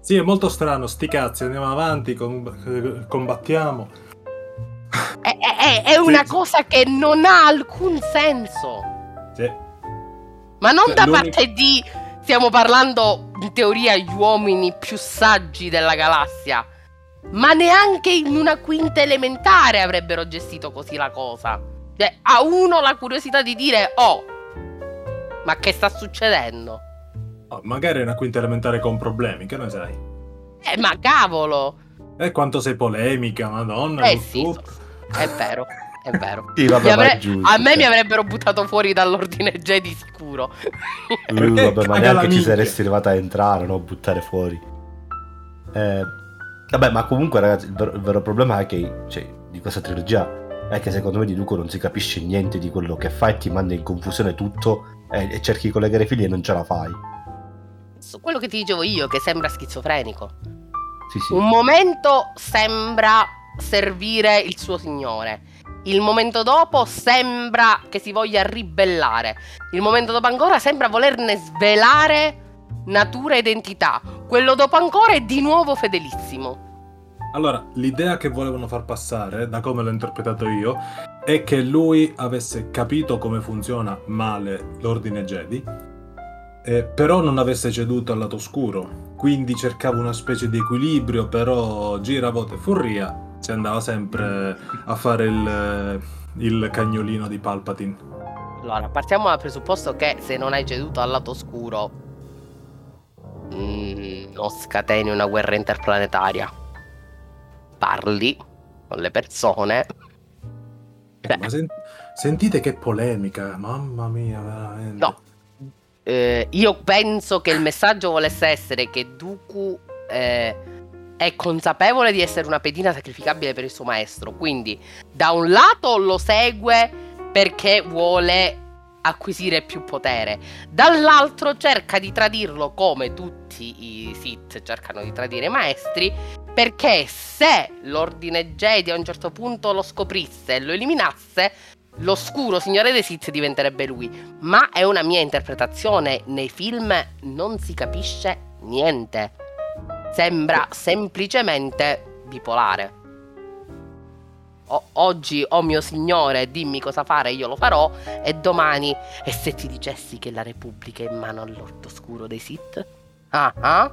Sì, è molto strano, sti cazzi, andiamo avanti, com- combattiamo. È, è- è- una Sì, cosa che non ha alcun senso. Sì. Ma non Cioè, da l'unico- parte di. Stiamo parlando in teoria gli uomini più saggi della galassia. Ma neanche in una quinta elementare avrebbero gestito così la cosa. Cioè, ha uno la curiosità di dire: Oh, ma che sta succedendo? Oh, magari è una quinta elementare con problemi, che ne sai? Eh, ma cavolo! E quanto sei polemica, madonna. Eh sì, so- è vero, è vero. Sì, vabbè, avre- giusto, a me cioè. mi avrebbero buttato fuori dall'ordine Jedi sicuro. Uh, vabbè, ma neanche ci saresti arrivata a entrare, no? Buttare fuori. Eh, vabbè, ma comunque, ragazzi, il vero, il vero problema è che, cioè, di questa trilogia è che secondo me di Duco non si capisce niente di quello che fa e ti manda in confusione tutto e, e cerchi di collegare i fili e non ce la fai. Su quello che ti dicevo io, che sembra schizofrenico. Sì, sì. Un momento sembra servire il suo signore. Il momento dopo sembra che si voglia ribellare. Il momento dopo ancora sembra volerne svelare natura e identità. Quello dopo ancora è di nuovo fedelissimo. Allora, l'idea che volevano far passare, da come l'ho interpretato io, è che lui avesse capito come funziona male l'ordine Jedi, eh, però non avesse ceduto al lato oscuro. Quindi cercava una specie di equilibrio, però gira, vote, furria, si andava sempre a fare il, il cagnolino di Palpatine. Allora, partiamo dal presupposto che se non hai ceduto al lato oscuro, mm, non scateni una guerra interplanetaria. Parli con le persone. Eh, ma sen- sentite che polemica, mamma mia, veramente. No. Eh, io penso che il messaggio volesse essere che Dooku eh, è consapevole di essere una pedina sacrificabile per il suo maestro. Quindi, da un lato lo segue perché vuole acquisire più potere, dall'altro cerca di tradirlo come tutti i Sith cercano di tradire i maestri. Perché se l'ordine Jedi a un certo punto lo scoprisse e lo eliminasse, l'oscuro signore dei Sith diventerebbe lui. Ma è una mia interpretazione. Nei film non si capisce niente. Sembra semplicemente bipolare. O- oggi, oh mio signore, dimmi cosa fare, io lo farò. E domani, e se ti dicessi che la Repubblica è in mano all'orto oscuro dei Sith? Ah ah.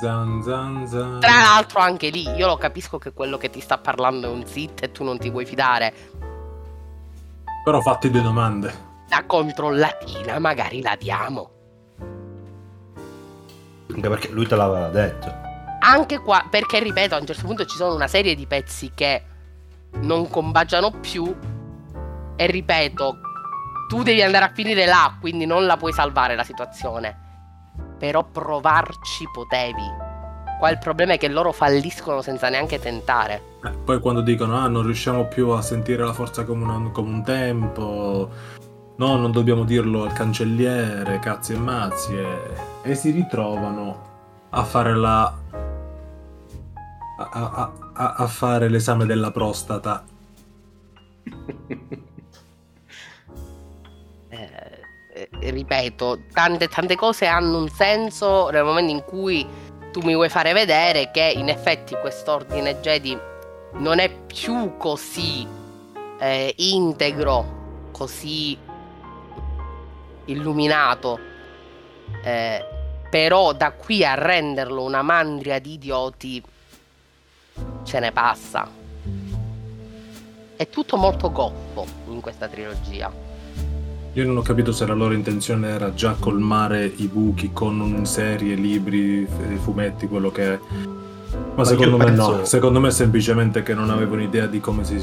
Zan, zan, zan. Tra l'altro, anche lì, io lo capisco che quello che ti sta parlando è un Sith e tu non ti vuoi fidare. Però fatti due domande. La controllatina magari la diamo. Anche perché lui te l'aveva detto. Anche qua, perché ripeto, a un certo punto ci sono una serie di pezzi che non combaciano più. E ripeto, tu devi andare a finire là, quindi non la puoi salvare la situazione. Però provarci potevi. Qua il problema è che loro falliscono senza neanche tentare. Eh, poi quando dicono ah non riusciamo più a sentire la forza come, una- come un tempo, no non dobbiamo dirlo al cancelliere, cazzi e mazzi, e, e si ritrovano a fare la... a, a- a- a fare l'esame della prostata. Eh, eh, ripeto, tante, tante cose hanno un senso nel momento in cui tu mi vuoi fare vedere che in effetti quest'ordine Jedi non è più così eh, integro, così illuminato. Eh, però da qui a renderlo una mandria di idioti ce ne passa. È tutto molto goffo in questa trilogia. Io non ho capito se la loro intenzione era già colmare i buchi con serie, libri, fumetti, quello che è. Ma, Ma secondo me penso- no, secondo me è semplicemente che non avevano idea di come si...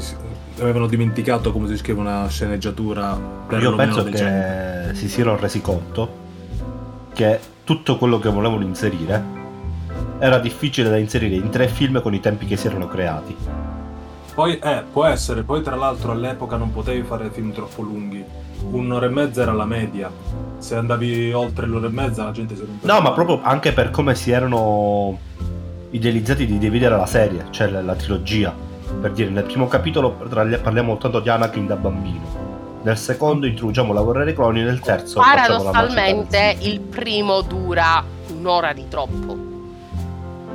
avevano dimenticato come si scrive una sceneggiatura per Io penso che si siano resi conto che tutto quello che volevano inserire era difficile da inserire in tre film con i tempi che si erano creati. Poi, eh, può essere, poi tra l'altro all'epoca non potevi fare film troppo lunghi. Un'ora e mezza era la media. Se andavi oltre l'ora e mezza la gente si rompeva. No, ma proprio anche per come si erano idealizzati di dividere la serie, cioè la, la trilogia. Per dire, nel primo capitolo parli- parliamo soltanto di Anakin da bambino. Nel secondo introduciamo la guerra dei cloni, nel terzo Paradossalmente il primo dura un'ora di troppo.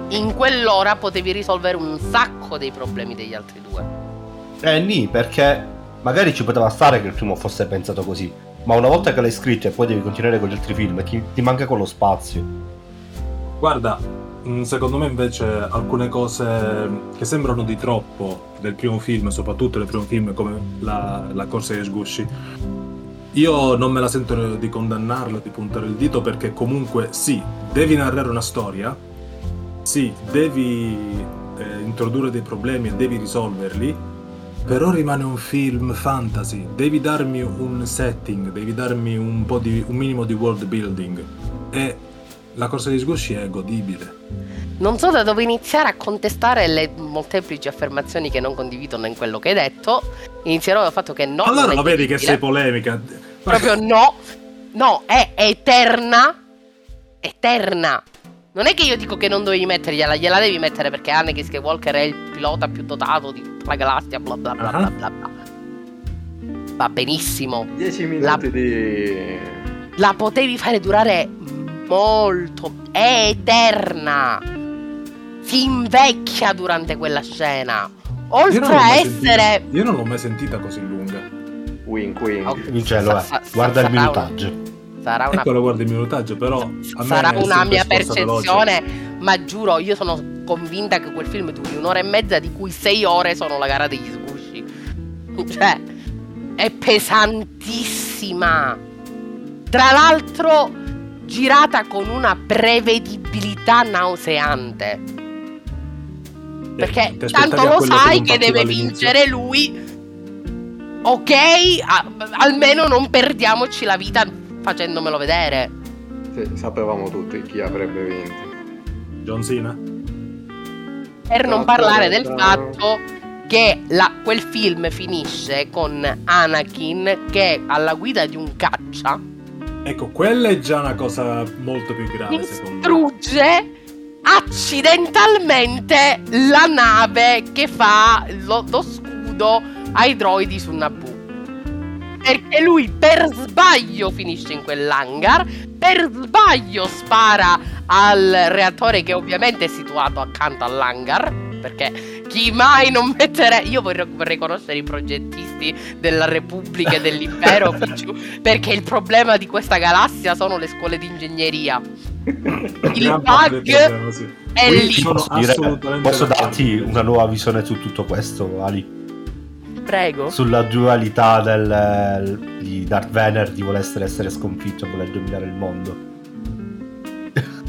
In quell'ora potevi risolvere un sacco dei problemi degli altri due. Eh, nì, perché magari ci poteva stare che il primo fosse pensato così. Ma una volta che l'hai scritto e poi devi continuare con gli altri film, ti, ti manca quello spazio. Guarda, mh, secondo me invece alcune cose che sembrano di troppo del primo film, soprattutto del primo film come la, la corsa agli sgusci, io non me la sento di condannarla, di puntare il dito perché comunque sì, devi narrare una storia, sì, devi eh, introdurre dei problemi e devi risolverli, però rimane un film fantasy, devi darmi un setting, devi darmi un, po' di, un minimo di world building e la corsa agli sgusci è godibile. Non so da dove iniziare a contestare le molteplici affermazioni che non condividono in quello che hai detto. Inizierò dal fatto che no. allora lo vedi che sei polemica. Proprio no. No, è eterna. Eterna. Non è che io dico che non dovevi mettergliela, gliela devi mettere perché Anakin Skywalker è il pilota più dotato di tutta la galassia, bla bla bla Ah. bla bla bla. Va benissimo. 10 minuti di... La potevi fare durare molto. È eterna. Si invecchia durante quella scena. Oltre a essere. sentita- io non l'ho mai sentita così lunga. Wink wink. Oh, In cielo, sa- eh. sa- Guarda il sarà un- minutaggio. Sarà una Eccolo, guarda il minutaggio, però sarà una mia scorsa veloce. percezione, ma giuro, io sono convinta che quel film duri un'ora e mezza, di cui sei ore sono la gara degli sgusci. Cioè, è pesantissima. Tra l'altro, girata con una prevedibilità nauseante. Perché Ti aspettavi tanto lo sai che partiva deve all'inizio? vincere lui. Ok, a- almeno non perdiamoci la vita facendomelo vedere. Sì, sapevamo tutti chi avrebbe vinto. John Cena? Per non No, parlare del fatto che la- quel film finisce con Anakin che alla guida di un caccia Ecco, quella è già una cosa molto più grave, secondo me. distrugge accidentalmente la nave che fa lo, lo scudo ai droidi su Naboo. Perché lui per sbaglio finisce in quell'hangar, per sbaglio spara al reattore che ovviamente è situato accanto all'hangar, perché chi mai non mettere... Io vorrei, vorrei conoscere i progettisti della Repubblica e dell'Impero, Picciu, perché il problema di questa galassia sono le scuole di ingegneria. Il bug del problema, sì. è Quindi lì. Posso, dire- posso darti una nuova visione su tutto questo, Ali? Prego. Sulla dualità del, di Darth Vader di voler essere, essere sconfitto e voler dominare il mondo.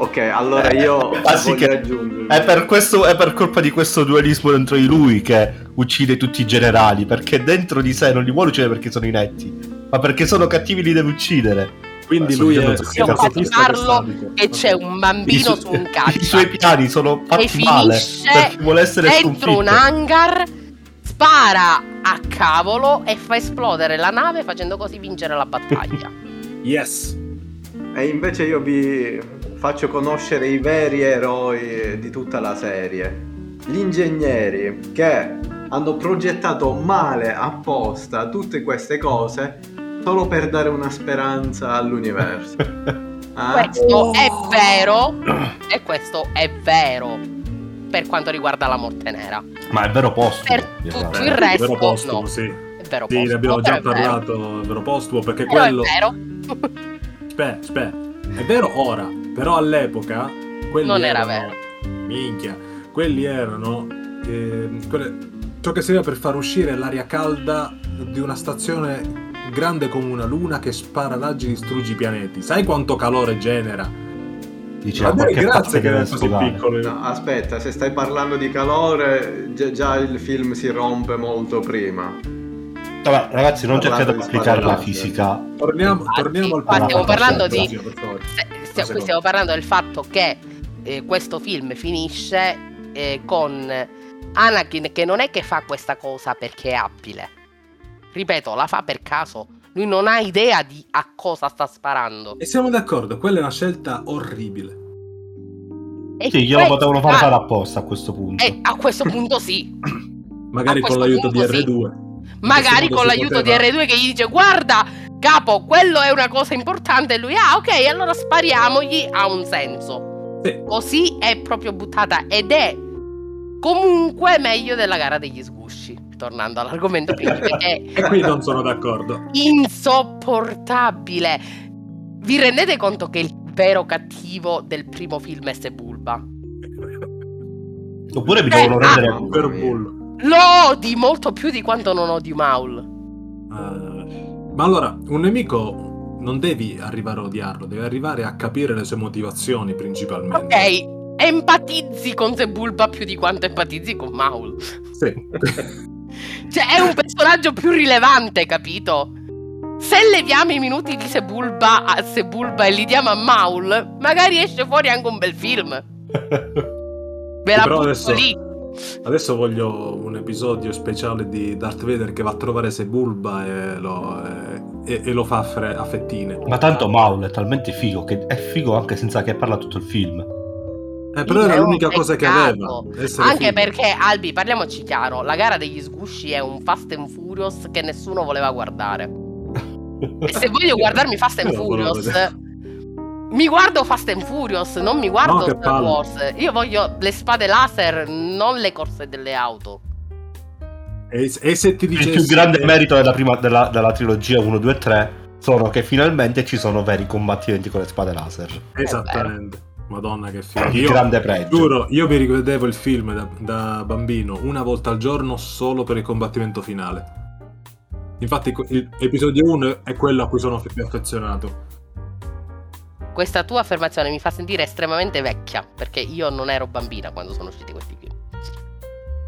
Ok, allora io Ah, sì, voglio che- aggiungere. È per, questo, è per colpa di questo dualismo dentro di lui che uccide tutti i generali, perché dentro di sé non li vuole uccidere perché sono inetti, ma perché sono cattivi li deve uccidere. Quindi Sto lui è Parlo sadico. E c'è un bambino su- su un I suoi piani sono fatti e male finisce perché vuole essere dentro sconfitto. un hangar, spara a cavolo e fa esplodere la nave facendo così vincere la battaglia. Yes. E invece io vi faccio conoscere i veri eroi di tutta la serie. Gli ingegneri che hanno progettato male apposta tutte queste cose solo per dare una speranza all'universo. Ah? Questo è vero e questo è vero per quanto riguarda la morte nera. Ma è vero posto. Per tutto il resto vero postumo, no. sì. È vero Sì, ne posto, abbiamo già è vero. parlato, vero postumo, perché Però quello... è vero. Aspetta, aspetta. È vero ora, però all'epoca... Quelli Non era erano- Minchia. Quelli erano... eh, quelle- Ciò che serviva per far uscire l'aria calda di una stazione grande come una luna che spara raggi e distrugge i pianeti. Sai quanto calore genera? Dice, Vabbè, ma che grazie che è così piccolo. No, aspetta, se stai parlando di calore, gi- già il film si rompe molto prima. Vabbè, ragazzi, non cercate di applicare la spadellate. fisica. Torniamo, Infatti, torniamo al qua stiamo punto. parlando di- stiamo, secondo. stiamo parlando del fatto che eh, questo film finisce eh, con Anakin che non è che fa questa cosa perché è abile. Ripeto, la fa per caso. Lui non ha idea di a cosa sta sparando. E siamo d'accordo, quella è una scelta orribile. E Sì, glielo potevano far ah, fare apposta a questo punto. E a questo punto sì. Magari con l'aiuto di punto sì. R2. Magari con l'aiuto poteva- di R2 che gli dice guarda capo, quello è una cosa importante. E lui, ah ok, allora spariamogli, ha un senso. Sì. Così è proprio buttata ed è comunque meglio della gara degli sgusci. Tornando all'argomento principe, che E qui non sono d'accordo. insopportabile. Vi rendete conto che il vero cattivo del primo film è Sebulba? Oppure mi Eh, devono ah, rendere... Per bullo. Lo odi molto più di quanto non odi Maul. Eh, ma allora, un nemico non devi arrivare a odiarlo, devi arrivare a capire le sue motivazioni principalmente. Ok, empatizzi con Sebulba più di quanto empatizzi con Maul. Sì. Cioè, è un personaggio più rilevante, capito? Se leviamo i minuti di Sebulba a Sebulba e li diamo a Maul, magari esce fuori anche un bel film. Ve la Però butto adesso- lì. Adesso voglio un episodio speciale di Darth Vader che va a trovare Sebulba e lo, e, e lo fa fre- a fettine. Ma tanto Maul è talmente figo che è figo anche senza che parla tutto il film. Eh, però era l'unica cosa che aveva. Anche figo. perché, Albi, parliamoci chiaro, la gara degli sgusci è un Fast and Furious che nessuno voleva guardare. E se voglio guardarmi Fast and Furious, mi guardo Fast and Furious, non mi guardo No, Star. Wars. Io voglio le spade laser, non le corse delle auto. E, e se ti Il dicessi più grande merito della, prima, della, della trilogia 1, 2 e 3 sono che finalmente ci sono veri combattimenti con le spade laser. Esattamente. Madonna che. Il Io, grande pregio. giuro, io mi rivedevo il film da, da bambino una volta al giorno solo per il combattimento finale. Infatti l'episodio 1 è quello a cui sono più affezionato. Questa tua affermazione mi fa sentire estremamente vecchia, perché io non ero bambina quando sono usciti questi film.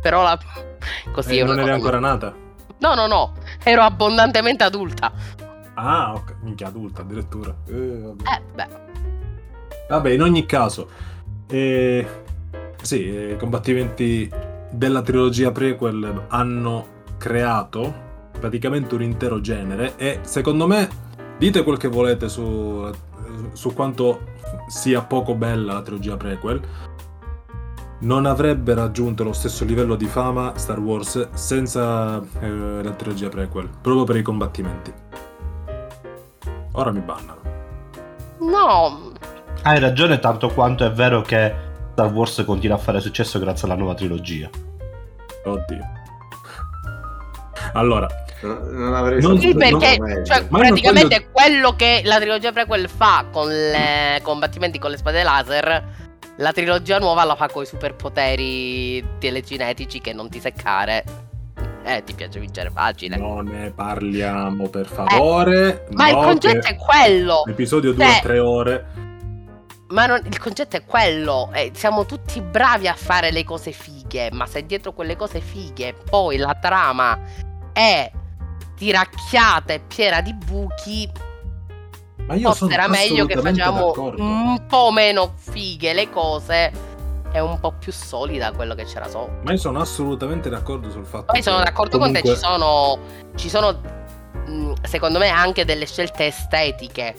Però la... così E è non eri ancora nata. No, no, no, ero abbondantemente adulta. Ah, ok. Minchia adulta addirittura. Eh, vabbè. Eh, beh. Vabbè, in ogni caso, eh, sì, eh, i combattimenti della trilogia prequel hanno creato praticamente un intero genere e secondo me, dite quel che volete su, su quanto sia poco bella la trilogia prequel, non avrebbe raggiunto lo stesso livello di fama Star Wars senza eh, la trilogia prequel, proprio per i combattimenti. Ora mi bannano. No, Hai ragione tanto quanto è vero che Star Wars continua a fare successo grazie alla nuova trilogia. Oddio. Allora, No- Non avrei Non- Sì, perché cioè, Ma io praticamente quello che la trilogia prequel fa con i combattimenti con le spade laser, la trilogia nuova la fa con i superpoteri telecinetici che non ti seccare. Eh, ti piace vincere facile. non ne parliamo per favore. Ma il no, concetto che è quello. L'episodio dura Cioè- tre ore. Ma non- il concetto è quello. eh, siamo tutti bravi a fare le cose fighe. Ma se dietro quelle cose fighe poi la trama è tiracchiata e piena di buchi, Ma io forse era meglio che facciamo d'accordo. un po' meno fighe le cose e un po' più solida quello che c'era sopra. Ma io sono assolutamente d'accordo sul fatto Poi sono d'accordo con te, comunque- ci sono, ci sono secondo me anche delle scelte estetiche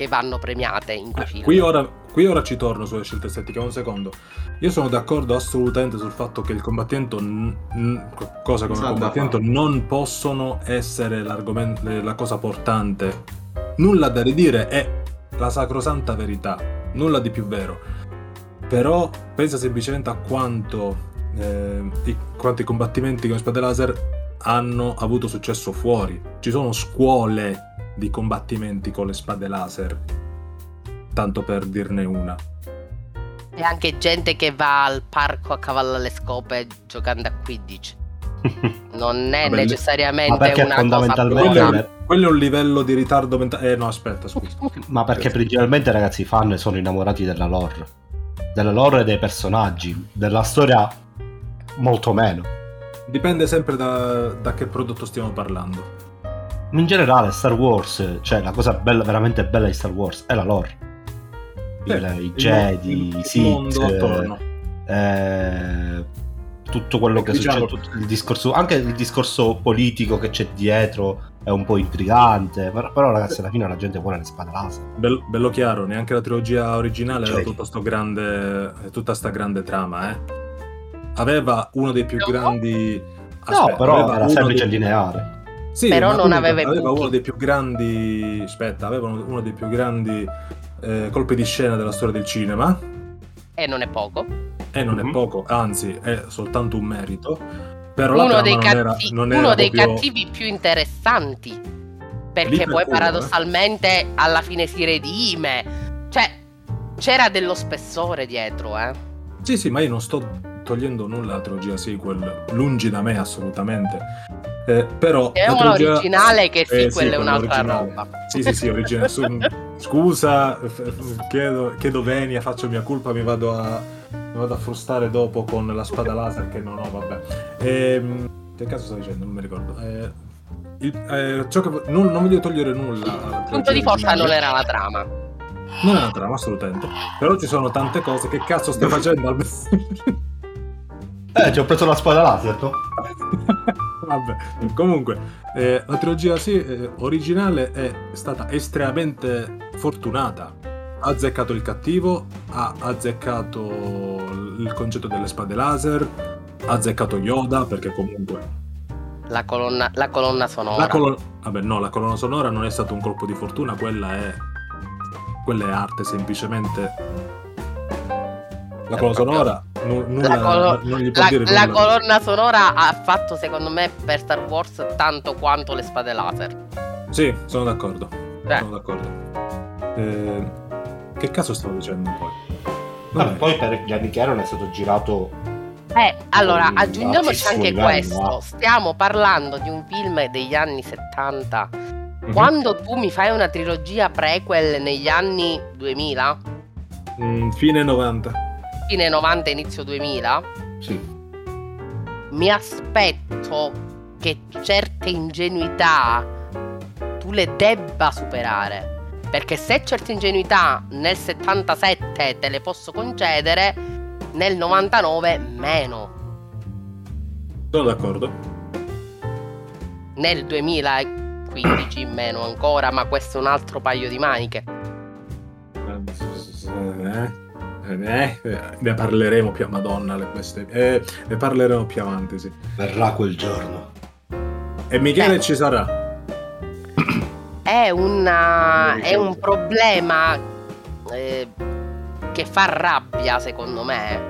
che vanno premiate in quei Eh, film. Qui ora, qui ora ci torno sulle scelte estetiche, un secondo. Io sono d'accordo assolutamente sul fatto che il combattimento, n- n- cosa come da combattimento, non possono essere l'argomento, la cosa portante. Nulla da ridire, è la sacrosanta verità, nulla di più vero. Però pensa semplicemente a quanto eh, i, quanti combattimenti con spade laser hanno avuto successo fuori. Ci sono scuole di combattimenti con le spade laser, tanto per dirne una. E anche gente che va al parco a cavallo alle scope giocando a 15. Non è Vabbè, necessariamente una cosa fondamentalmente- Quello è, buona. un, quello è un livello di ritardo mentale. Eh no, aspetta, scusa. Ma perché principalmente ragazzi i fan sono innamorati della lore. Della lore e dei personaggi. Della storia molto meno. Dipende sempre da, da che prodotto stiamo parlando. In generale Star Wars, cioè la cosa bella, veramente bella di Star Wars è la lore. Il- Sì, I il Jedi, mo- il i Sith, eh, tutto quello che Diciamo- succede, tutto il discorso, anche il discorso politico che c'è dietro è un po' intrigante. Però, però, ragazzi, alla fine la gente vuole le spade laser. Bel- bello chiaro, neanche la trilogia originale aveva Jedi. tutta, sto grande, tutta sta grande trama, eh. Aveva uno dei più No. grandi... no, Aspetta, però aveva era semplice e dei- lineare. Sì, Però non comunque aveva aveva uno dei più grandi. Aspetta, aveva uno, uno dei più grandi eh, colpi di scena della storia del cinema. E non è poco. E non Mhm. è poco, anzi, è soltanto un merito. Però Uno, dei, non era, uno era dei proprio- cattivi più interessanti. Perché per poi quello, eh. paradossalmente alla fine si redime. Cioè, c'era dello spessore dietro, eh. Sì, sì, ma io non sto togliendo nulla alla trilogia sequel, lungi da me assolutamente. Eh, però È trilogia- originale che Eh, sequel è quella un'altra roba. Sì, sì, sì, originale. Scusa, f- f- chiedo, chiedo venia, faccio mia colpa, mi vado a, mi vado a frustare dopo con la spada laser che non ho, vabbè. Ehm, che cazzo sto dicendo? Non mi ricordo. Eh, il- eh, ciò che, non, non voglio togliere nulla. Il punto di forza non era la trama. Non è una trama, assolutamente. Però ci sono tante cose. Che cazzo stai facendo? Eh, ci ho preso la spada laser, no? Vabbè, comunque, eh, la trilogia sì, eh, originale è stata estremamente fortunata. Ha azzeccato il cattivo, ha azzeccato il concetto delle spade laser, ha azzeccato Yoda, perché comunque... La colonna, la colonna sonora. La colonna... Vabbè, no, la colonna sonora non è stato un colpo di fortuna, quella è... Quella è arte, semplicemente... La colonna sonora nu- nulla, La colo- non gli può La, dire la colonna sonora ha fatto, secondo me, per Star Wars tanto quanto le spade laser. Sì, sono d'accordo. Cioè, Sono d'accordo. Eh, che cazzo stavo dicendo poi? Vabbè, Vabbè, poi per gli anni che erano è stato girato Eh, allora, un aggiungiamoci anche questo. eh. Stiamo parlando di un film degli anni 70. mhm. Quando tu mi fai una trilogia prequel negli anni 2000, Mm, fine 90. Fine 90, inizio 2000, Sì. mi aspetto che certe ingenuità tu le debba superare. Perché se certe ingenuità nel 77 te le posso concedere, nel 99 meno. Sono d'accordo. Nel 2015 meno ancora, ma questo è un altro paio di maniche. Eh, eh, eh, ne parleremo più Madonna le queste. Eh, ne parleremo più avanti, sì. Verrà quel giorno. E Michele Eh. ci sarà. È, una, è un problema eh, che fa rabbia, secondo me,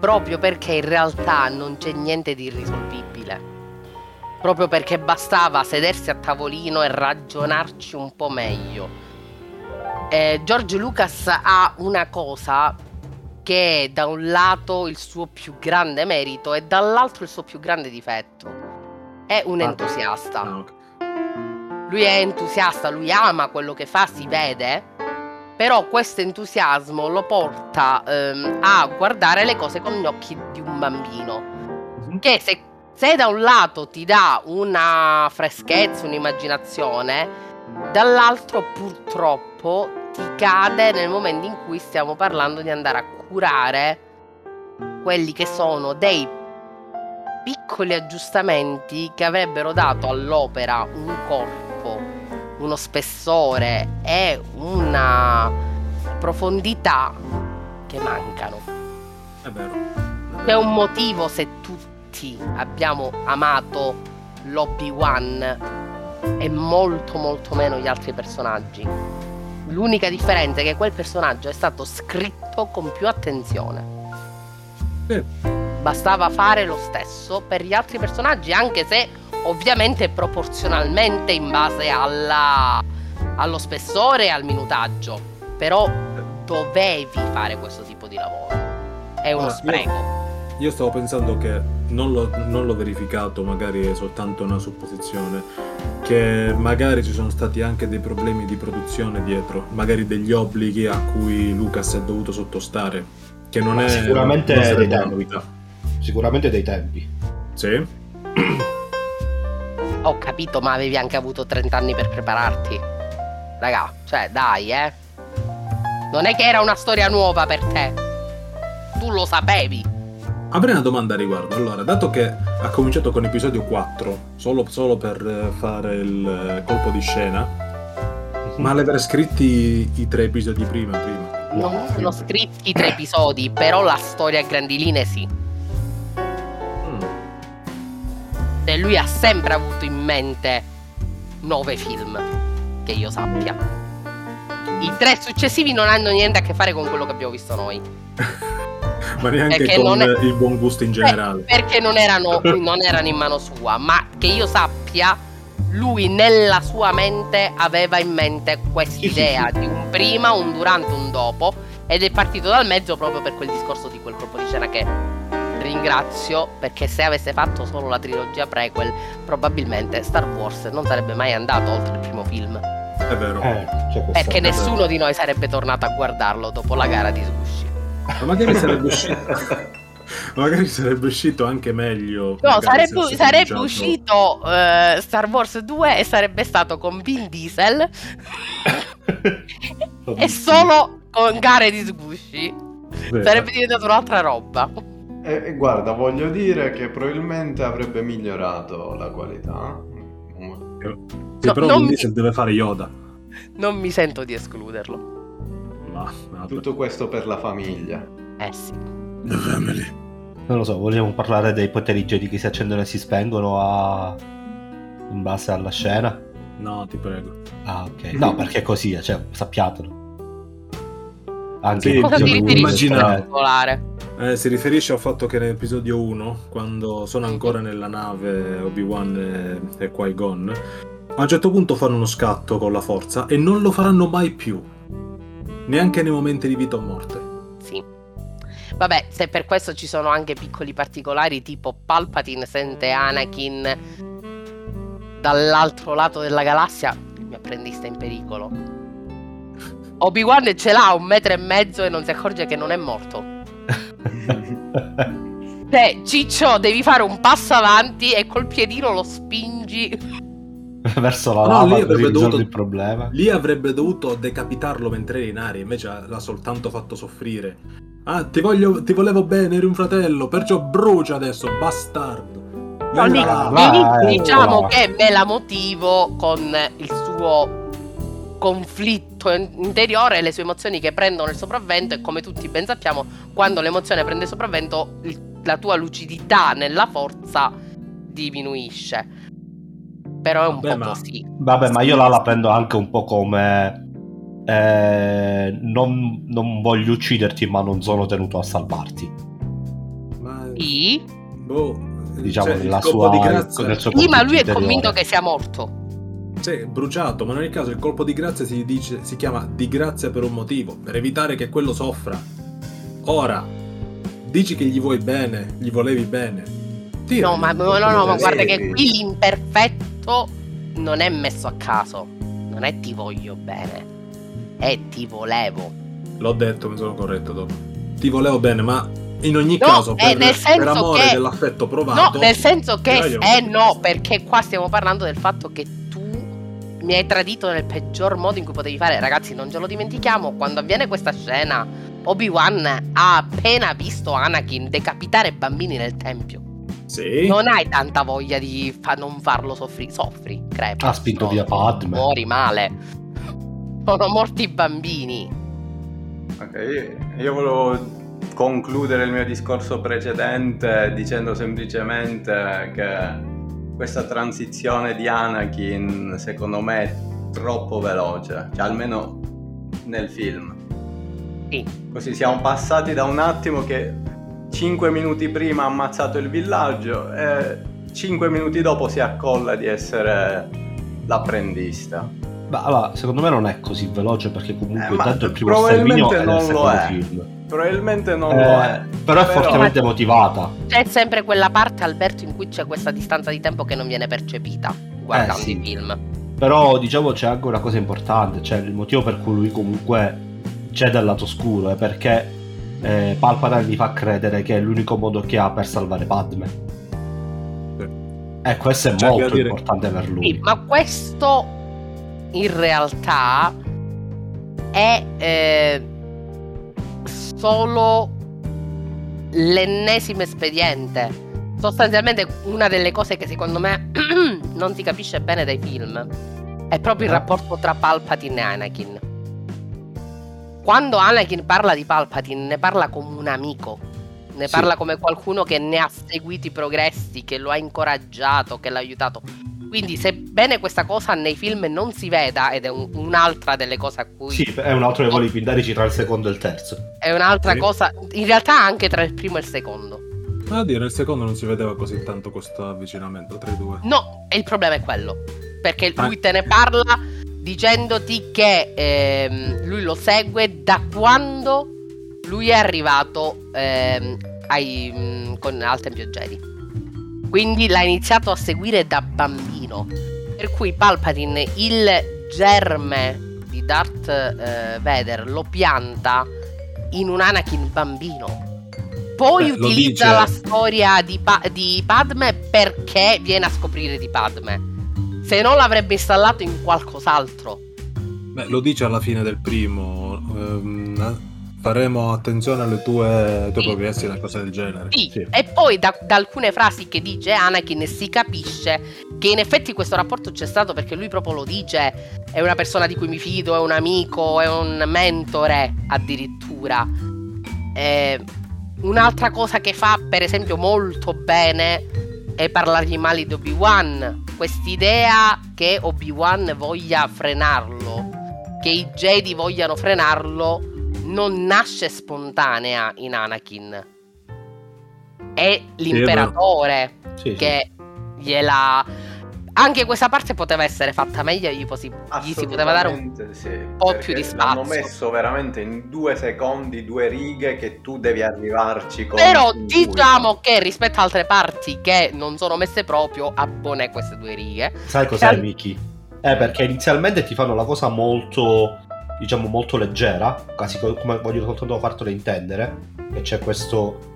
proprio perché in realtà non c'è niente di irrisolvibile. Proprio perché bastava sedersi a tavolino e ragionarci un po' meglio. Eh, George Lucas ha una cosa che è da un lato il suo più grande merito e dall'altro il suo più grande difetto. È un entusiasta. Ah. Lui è entusiasta, lui ama quello che fa, si vede. Però questo entusiasmo lo porta ehm, a guardare le cose con gli occhi di un bambino. Mhm. Che se, se da un lato ti dà una freschezza, un'immaginazione, dall'altro purtroppo ti cade nel momento in cui stiamo parlando di andare a curare quelli che sono dei piccoli aggiustamenti che avrebbero dato all'opera un corpo, uno spessore e una profondità che mancano. È vero. C'è un motivo se tutti abbiamo amato l'Obi-Wan e molto molto meno gli altri personaggi. L'unica differenza è che quel personaggio è stato scritto con più attenzione. Sì. Bastava fare lo stesso per gli altri personaggi, anche se ovviamente proporzionalmente in base alla- allo spessore e al minutaggio. Però dovevi fare questo tipo di lavoro. È uno io- spreco. Io stavo pensando che non l'ho, non l'ho verificato, magari è soltanto una supposizione, che magari ci sono stati anche dei problemi di produzione dietro, magari degli obblighi a cui Lucas è dovuto sottostare, che non è Sicuramente non dei una tempi. novità. Sicuramente dei tempi. Sì? Ho capito, ma avevi anche avuto 30 anni per prepararti. Raga, cioè, dai, eh. Non è che era una storia nuova per te. Tu lo sapevi. Avrei una domanda a riguardo. Allora, dato che ha cominciato con episodio 4, solo, solo per eh, fare il eh, colpo di scena, ma l'avrei scritti i tre episodi prima, prima. Non sono scritti i tre episodi, però la storia a grandi linee sì. Mm. E lui ha sempre avuto in mente nove film, che io sappia. I tre successivi non hanno niente a che fare con quello che abbiamo visto noi. Ma neanche Perché con non è- il buon gusto in generale. Eh, perché non erano, non erano in mano sua, ma che io sappia, lui nella sua mente aveva in mente quest'idea di un prima, un durante, un dopo, ed è partito dal mezzo proprio per quel discorso di quel colpo di scena che ringrazio, perché se avesse fatto solo la trilogia prequel, probabilmente Star Wars non sarebbe mai andato oltre il primo film. È vero. Eh, c'è questa Perché nessuno di noi sarebbe tornato a guardarlo dopo la gara di sushi. Ma magari sarebbe uscito. magari sarebbe uscito anche meglio. No, sarebbe, sarebbe uscito eh, Star Wars 2 e sarebbe stato con Vin Diesel e solo con gare di sgushi. Vero. Sarebbe diventato un'altra roba. E, e guarda, voglio dire che probabilmente avrebbe migliorato la qualità. Sì, No, però Vin mi- Diesel deve fare Yoda. Non mi sento di escluderlo. Ma, vabbè. Tutto questo per la famiglia. Eh sì. The family. Non lo so, vogliamo parlare dei poteri Jedi che si accendono e si spengono a... in base alla scena? No, ti prego. Ah, ok. No, perché è così, cioè, sappiatelo. Anche Sì, Cosa ti diciamo, immaginavo. particolare? Eh, si riferisce al fatto che nell'episodio 1, quando sono ancora nella nave Obi-Wan e, e Qui-Gon, a un certo punto fanno uno scatto con la forza e non lo faranno mai più. Neanche nei momenti di vita o morte. Sì. Vabbè, se per questo ci sono anche piccoli particolari, tipo Palpatine sente Anakin dall'altro lato della galassia, il mio apprendista è in pericolo. Obi-Wan ce l'ha un metro e mezzo e non si accorge che non è morto. Cioè, Ciccio, devi fare un passo avanti e col piedino lo spingi. Verso la No, lava lì avrebbe dovuto- il problema. Lì avrebbe dovuto decapitarlo mentre era in aria, invece l'ha soltanto fatto soffrire. Ah, ti, voglio, ti volevo bene, eri un fratello, perciò brucia adesso, bastardo. No, lì, là. lì diciamo che me la motivo con il suo conflitto in- interiore, le sue emozioni che prendono il sopravvento e come tutti ben sappiamo, quando l'emozione prende il sopravvento, il- la tua lucidità nella forza diminuisce. Però è un Vabbè, po' ma- così. Vabbè, ma io là la prendo anche un po' come... eh, non, non voglio ucciderti, ma non sono tenuto a salvarti. Ma, Sì, boh, Diciamo, cioè, nella sua... di grazia, nel suo sì, ma lui è convinto che sia morto. sì, bruciato, ma in ogni caso il colpo di grazia si, dice, si chiama di grazia per un motivo, per evitare che quello soffra. Ora, dici che gli vuoi bene, gli volevi bene. Tira No, ma, no, no, ma guarda che qui l'imperfetto non è messo a caso. Non è ti voglio bene, è ti volevo. L'ho detto, mi sono corretto dopo. Ti volevo bene, ma in ogni No, caso, eh, per, nel per senso amore che- dell'affetto No, provato... nel senso che eh no, perché qua stiamo parlando del fatto che tu mi hai tradito nel peggior modo in cui potevi fare. Ragazzi, non ce lo dimentichiamo, quando avviene questa scena, Obi-Wan ha appena visto Anakin decapitare bambini nel tempio. Sì, Non hai tanta voglia di fa- non farlo soffrire. Soffri, crepa. Ha spinto no, via Padme. Muori male. Sono morti i bambini. Ok, io- volevo concludere il mio discorso precedente dicendo semplicemente che questa transizione di Anakin secondo me è troppo veloce, cioè almeno nel film. Sì. Così siamo passati da un attimo che 5 minuti prima ha ammazzato il villaggio e 5 minuti dopo si accolla di essere l'apprendista. Ma allora, secondo me non è così veloce perché comunque Eh, ma intanto il primo probabilmente sterminio è nel non lo secondo è. film. Probabilmente non Eh, lo è. però è Però- fortemente motivata. C'è sempre quella parte, Alberto, in cui c'è questa distanza di tempo che non viene percepita guardando Eh, sì. i film. Però diciamo c'è anche una cosa importante, cioè il motivo per cui lui comunque c'è dal lato oscuro è perché eh, Palpatine gli fa credere che è l'unico modo che ha per salvare Padme. Sì. E questo è anche molto dire- importante per lui. Sì, ma questo in realtà è eh, solo l'ennesimo espediente. Sostanzialmente una delle cose che secondo me non si capisce bene dai film è proprio il Ah. rapporto tra Palpatine e Anakin. Quando Anakin parla di Palpatine ne parla come un amico, ne Sì. parla come qualcuno che ne ha seguito i progressi, che lo ha incoraggiato, che l'ha aiutato. Quindi, sebbene questa cosa nei film non si veda, ed è un- un'altra delle cose a cui Sì, è un altro dei voli pindarici tra il secondo e il terzo. è un'altra Sì. cosa, in realtà anche tra il primo e il secondo. A dire, nel secondo non si vedeva così tanto questo avvicinamento tra i due. No, e il problema è quello. Perché Ah. lui te ne parla dicendoti che ehm, lui lo segue da quando lui è arrivato ehm, ai, mm, con, al Tempio Jedi. Quindi l'ha iniziato a seguire da bambino. Per cui Palpatine il germe di Darth eh, Vader lo pianta in un Anakin bambino. Poi Beh, utilizza la storia di, Pa- di Padme perché viene a scoprire di Padme. Se no l'avrebbe installato in qualcos'altro. Beh, lo dice alla fine del primo. ehm, faremo attenzione alle tue, tuoi Sì. progressi, una cosa del genere. Sì, Sì. e poi da, da alcune frasi che dice Anakin si capisce che in effetti questo rapporto c'è stato perché lui proprio lo dice, è una persona di cui mi fido, è un amico, è un mentore addirittura. Eh, un'altra cosa che fa per esempio molto bene è parlargli male di Obi-Wan, quest'idea che Obi-Wan voglia frenarlo, che i Jedi vogliano frenarlo, non nasce spontanea in Anakin. È l'imperatore Sì, sì. che gliela. Anche questa parte poteva essere fatta meglio, gli, posi- gli si poteva dare un. Sì, po' più di L'hanno spazio. messo veramente in due secondi, due righe che tu devi arrivarci con Però diciamo che rispetto a altre parti che non sono messe proprio, abbone queste due righe. Sai cos'è, Sai- Miki? Eh, perché inizialmente ti fanno la cosa molto, diciamo, molto leggera, quasi co- come voglio soltanto fartelo intendere, che c'è questo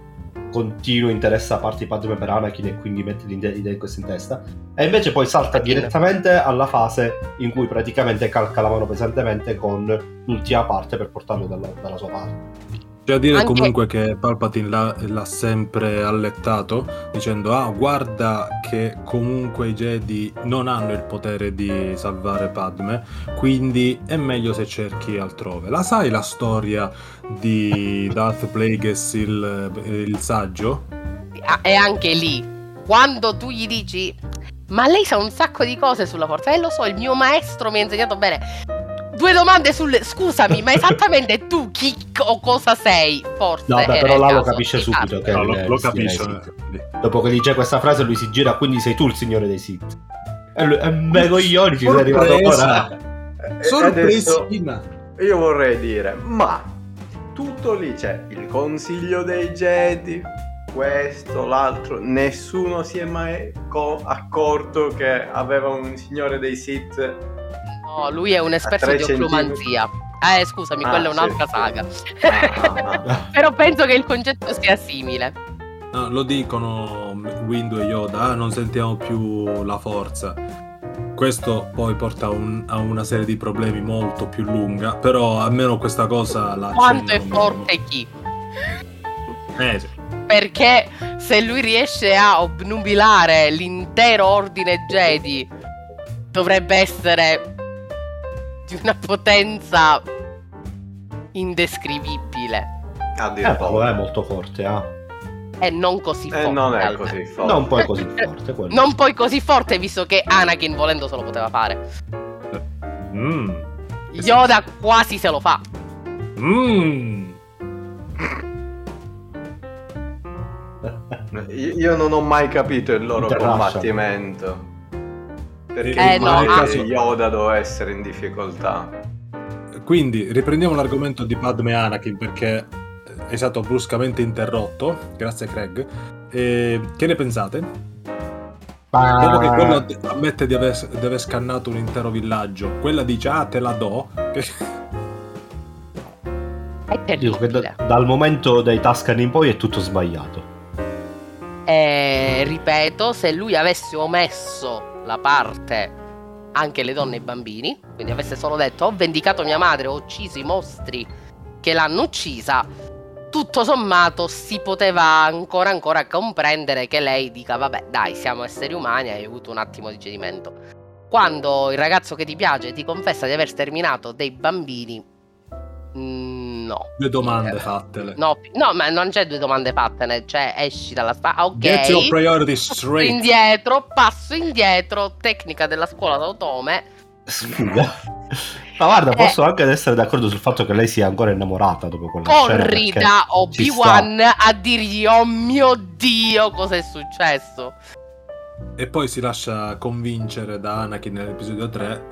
continuo interesse da parte di Padme per Anakin e quindi mette l'idea di questo in testa. E invece poi salta direttamente alla fase in cui praticamente calca la mano pesantemente con l'ultima parte per portarlo dalla, dalla sua parte. C'è da dire Anche- comunque che Palpatine l'ha, l'ha sempre allettato dicendo ah guarda che comunque i Jedi non hanno il potere di salvare Padme quindi è meglio se cerchi altrove. La sai la storia di Darth Plagueis il, il saggio? Ah, E anche lì, quando tu gli dici. Ma lei sa un sacco di cose sulla forza. E lo so, il mio maestro mi ha insegnato bene. Due domande sulle. Scusami, ma esattamente tu chi o cosa sei? Forse. No, beh, però là lo capisce di subito che No, lo, lo eh, lì. Dopo che dice questa frase lui si gira, quindi sei tu il signore dei Sith. E lui, e me coglioni ci sei arrivato ora. Adesso Sorpresina! io vorrei dire, ma tutto lì c'è il consiglio dei Jedi, questo, l'altro, nessuno si è mai co- accorto che aveva un signore dei Sith. No, lui è un esperto di oclumanzia. Eh, scusami, Ah, quella è un'altra sì. saga. Ah, ah, Però penso che il concetto sia simile. No, lo dicono Windu e Yoda, "Ah, non sentiamo più la forza. Questo poi porta a, un- a una serie di problemi molto più lunga, però almeno questa cosa la Quanto è forte chi? Eh, sì. Perché se lui riesce a obnubilare l'intero ordine Jedi, dovrebbe essere di una potenza indescrivibile. ah. Eh, è molto forte, ah. E non così E forte. Eh, non è così forte. Non poi così forte quello. Non poi così forte, visto che Anakin volendo se lo poteva fare. Mm. Yoda quasi se lo fa. Mm. Io non ho mai capito il loro combattimento. Perché Eh, mai no, ah. che Yoda doveva essere in difficoltà. Quindi riprendiamo l'argomento di Padme Anakin perché è stato bruscamente interrotto, grazie Craig. E che ne pensate? Dopo che quello ammette di aver, di aver scannato un intero villaggio, quella dice ah te la do. È Dico che da- dal momento dei Tuscan in poi è tutto sbagliato. E ripeto, se lui avesse omesso la parte anche le donne e i bambini, quindi avesse solo detto ho vendicato mia madre, ho ucciso i mostri che l'hanno uccisa, tutto sommato si poteva ancora ancora comprendere che lei dica vabbè dai siamo esseri umani, hai avuto un attimo di cedimento. Quando il ragazzo che ti piace ti confessa di aver sterminato dei bambini, mm, no. Due domande fattele. No, no, ma non c'è due domande fattene, cioè esci dalla stanza, ok. Get your Passo straight. indietro, passo indietro, tecnica della scuola d'autome. Ma guarda, Eh. posso anche essere d'accordo sul fatto che lei sia ancora innamorata dopo quella scena. Corri perché da ci Obi-Wan a dirgli oh mio dio cosa è successo. E poi si lascia convincere da Anakin nell'episodio 3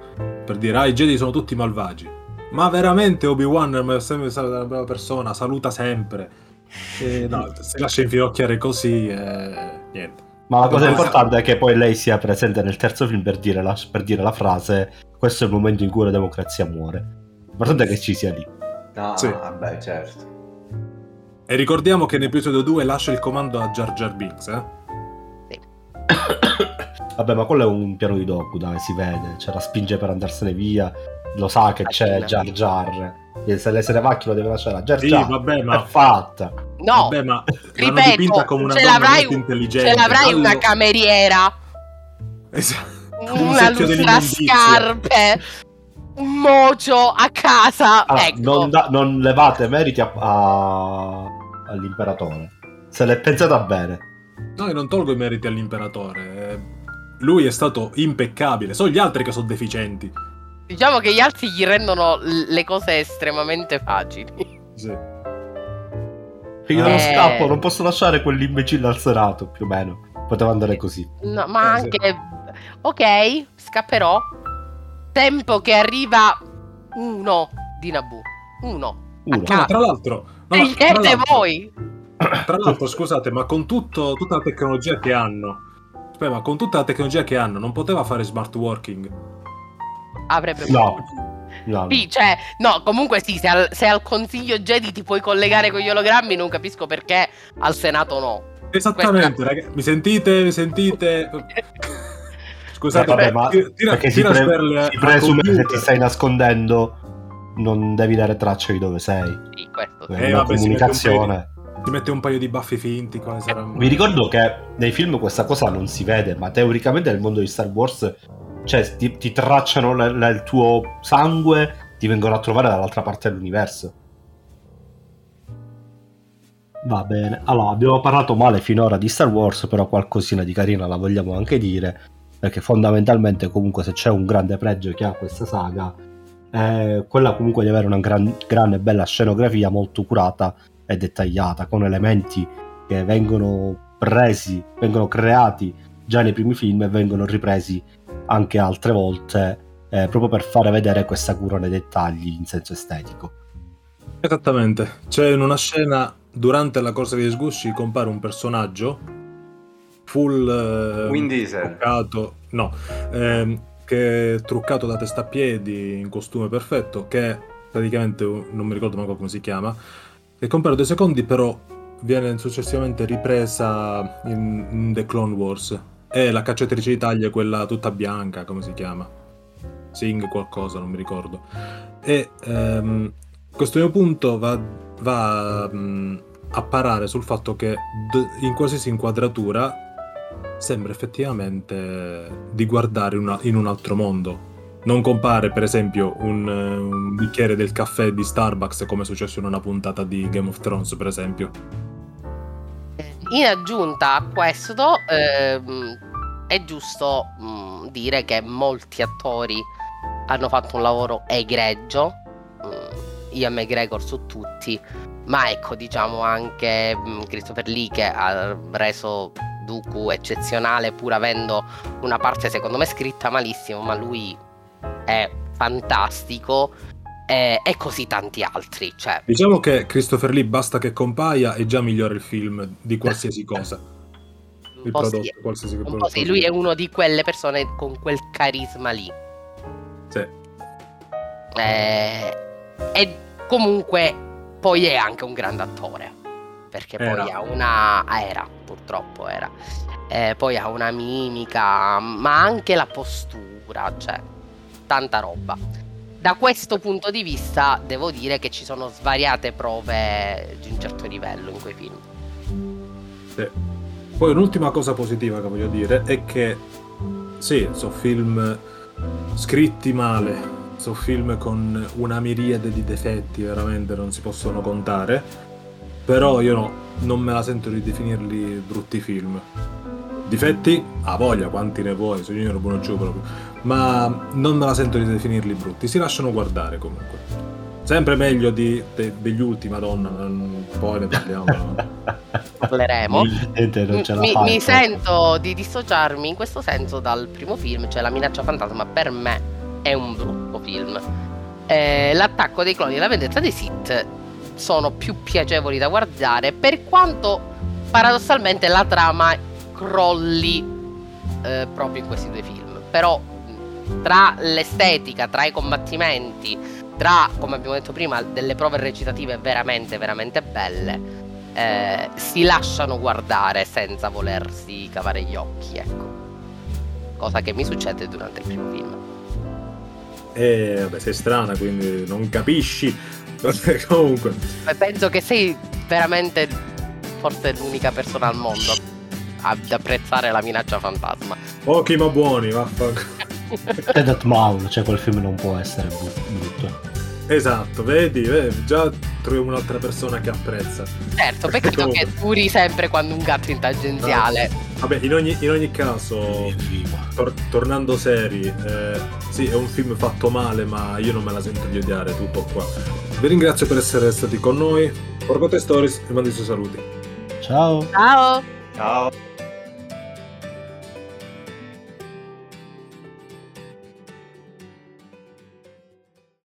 per dire ah i Jedi sono tutti malvagi. Ma veramente Obi-Wan è sempre stata una brava persona, saluta sempre. E no, si lascia infinocchiare così e niente. Ma la cosa importante è che poi lei sia presente nel terzo film per dire la, per dire la frase questo è il momento in cui la democrazia muore. L'importante è che ci sia lì. No, Sì. vabbè, certo. E ricordiamo che nell'episodio 2 lascia il comando a Jar Jar Binks, eh? Vabbè, ma quello è un piano di Doku, dai, si vede. Cioè, la spinge per andarsene via. Lo sa che c'è. Jar Jar. Se lei se ne va, chi lo deve lasciare? Jar Sì, Jar. vabbè, È ma fatta. No, Vabbè, ma ripeto, dipinta come una ce donna l'avrai, molto intelligente. ce l'avrai una Allora- cameriera, Esatto. Un una lustra scarpe, un mocio a casa. Ah, ecco. non, da- non levate meriti a- a- all'imperatore. Se l'è pensata bene. No, io non tolgo i meriti all'imperatore. Lui è stato impeccabile. Sono gli altri che sono deficienti. Diciamo che gli altri gli rendono le cose estremamente facili. Sì. Io non Eh. scappo, non posso lasciare quell'imbecille al Senato, più o meno. Poteva andare così. No, ma Eh, sì. anche. Ok, scapperò. Tempo che arriva uno di Naboo. Uno. Uno. Ah. No, tra l'altro... no, tra Scegliete voi. Tra l'altro, scusate, ma con tutto- tutta la tecnologia che hanno... Aspetta, ma con tutta la tecnologia che hanno, non poteva fare smart working? Avrebbe No. No, no. Sì, cioè, no, comunque sì, se al, se al consiglio Jedi ti puoi collegare con gli ologrammi, non capisco perché al Senato no. Esattamente, ragazzi. Mi sentite? Mi sentite? Scusate, Eh, vabbè, ma tira, tira, perché si, tira pre- si presume che se ti stai nascondendo non devi dare traccia di dove sei. Sì, questo È. Eh, una vabbè, si comunicazione. Ti mette un paio di baffi finti. Quale sarà... Vi ricordo che nei film questa cosa non si vede, ma teoricamente nel mondo di Star Wars cioè, ti, ti tracciano la- la- il tuo sangue, ti vengono a trovare dall'altra parte dell'universo. Va bene, allora abbiamo parlato male finora di Star Wars, però qualcosina di carina la vogliamo anche dire, perché fondamentalmente comunque se c'è un grande pregio che ha questa saga, è quella comunque di avere una gran, grande e bella scenografia molto curata e dettagliata, con elementi che vengono presi, vengono creati già nei primi film e vengono ripresi anche altre volte eh, proprio per fare vedere questa cura nei dettagli in senso estetico. Esattamente. C'è in una scena durante la corsa di sgusci compare un personaggio full eh, truccato, no, ehm, che è truccato da testa a piedi in costume perfetto, che è praticamente non mi ricordo manco come si chiama, e compare due secondi, però viene successivamente ripresa in, in The Clone Wars. E la cacciatrice d'Italia quella tutta bianca, come si chiama? Sing qualcosa, non mi ricordo. E ehm, questo mio punto va, va, mh, a parare sul fatto che d- in qualsiasi inquadratura sembra effettivamente di guardare una- in un altro mondo. Non compare, per esempio, un, eh, un bicchiere del caffè di Starbucks come è successo in una puntata di Game of Thrones, per esempio. In aggiunta a questo, ehm, è giusto mm, dire che molti attori hanno fatto un lavoro egregio, mm, Ian McGregor su tutti, ma ecco diciamo anche mm, Christopher Lee che ha reso Dooku eccezionale pur avendo una parte secondo me scritta malissimo, ma lui è fantastico e, e così tanti altri. Cioè, Diciamo che Christopher Lee basta che compaia e già migliora il film di qualsiasi cosa. Il prodotto, sì, qualsiasi un prodotto. sì, lui è uno di quelle persone con quel carisma lì. Sì. Eh, e comunque poi è anche un grande attore. Perché poi Era. ha una. ah, Era, purtroppo era. Eh, poi ha una mimica, ma anche la postura, cioè tanta roba. Da questo punto di vista devo dire che ci sono svariate prove di un certo livello in quei film. Sì. Poi un'ultima cosa positiva che voglio dire è che sì, sono film scritti male, sono film con una miriade di difetti, veramente non si possono contare, però io no- non me la sento di definirli brutti film. Difetti? A voglia, quanti ne vuoi, signore buono giù proprio. Ma non me la sento di definirli brutti, si lasciano guardare comunque. Sempre meglio di, de- degli ultimi, madonna, poi ne parliamo. Parleremo. Mi, mi proprio. sento di dissociarmi in questo senso dal primo film, cioè La minaccia fantasma per me è un brutto film. Eh, L'attacco dei cloni e la vendetta dei Sith sono più piacevoli da guardare per quanto paradossalmente la trama crolli eh, proprio in questi due film. Però tra l'estetica, tra i combattimenti, tra, come abbiamo detto prima, delle prove recitative veramente, veramente belle, eh, si lasciano guardare senza volersi cavare gli occhi, ecco. Cosa che mi succede durante il primo film. E vabbè, sei strana, quindi non capisci. Comunque, penso che sei veramente forse l'unica persona al mondo ad apprezzare la minaccia fantasma. pochi ma buoni, vaffanculo. Dead Maul, cioè quel film non può essere brutto. Esatto, vedi, vedi, già troviamo un'altra persona che apprezza. Certo, peccato che duri sempre quando un gatto in tangenziale. Vabbè, in ogni, in ogni caso, tor- tornando seri, eh, sì, è un film fatto male, ma io non me la sento di odiare, tutto qua. Vi ringrazio per essere stati con noi. Porcote Stories e mando i suoi saluti. Ciao. Ciao! Ciao.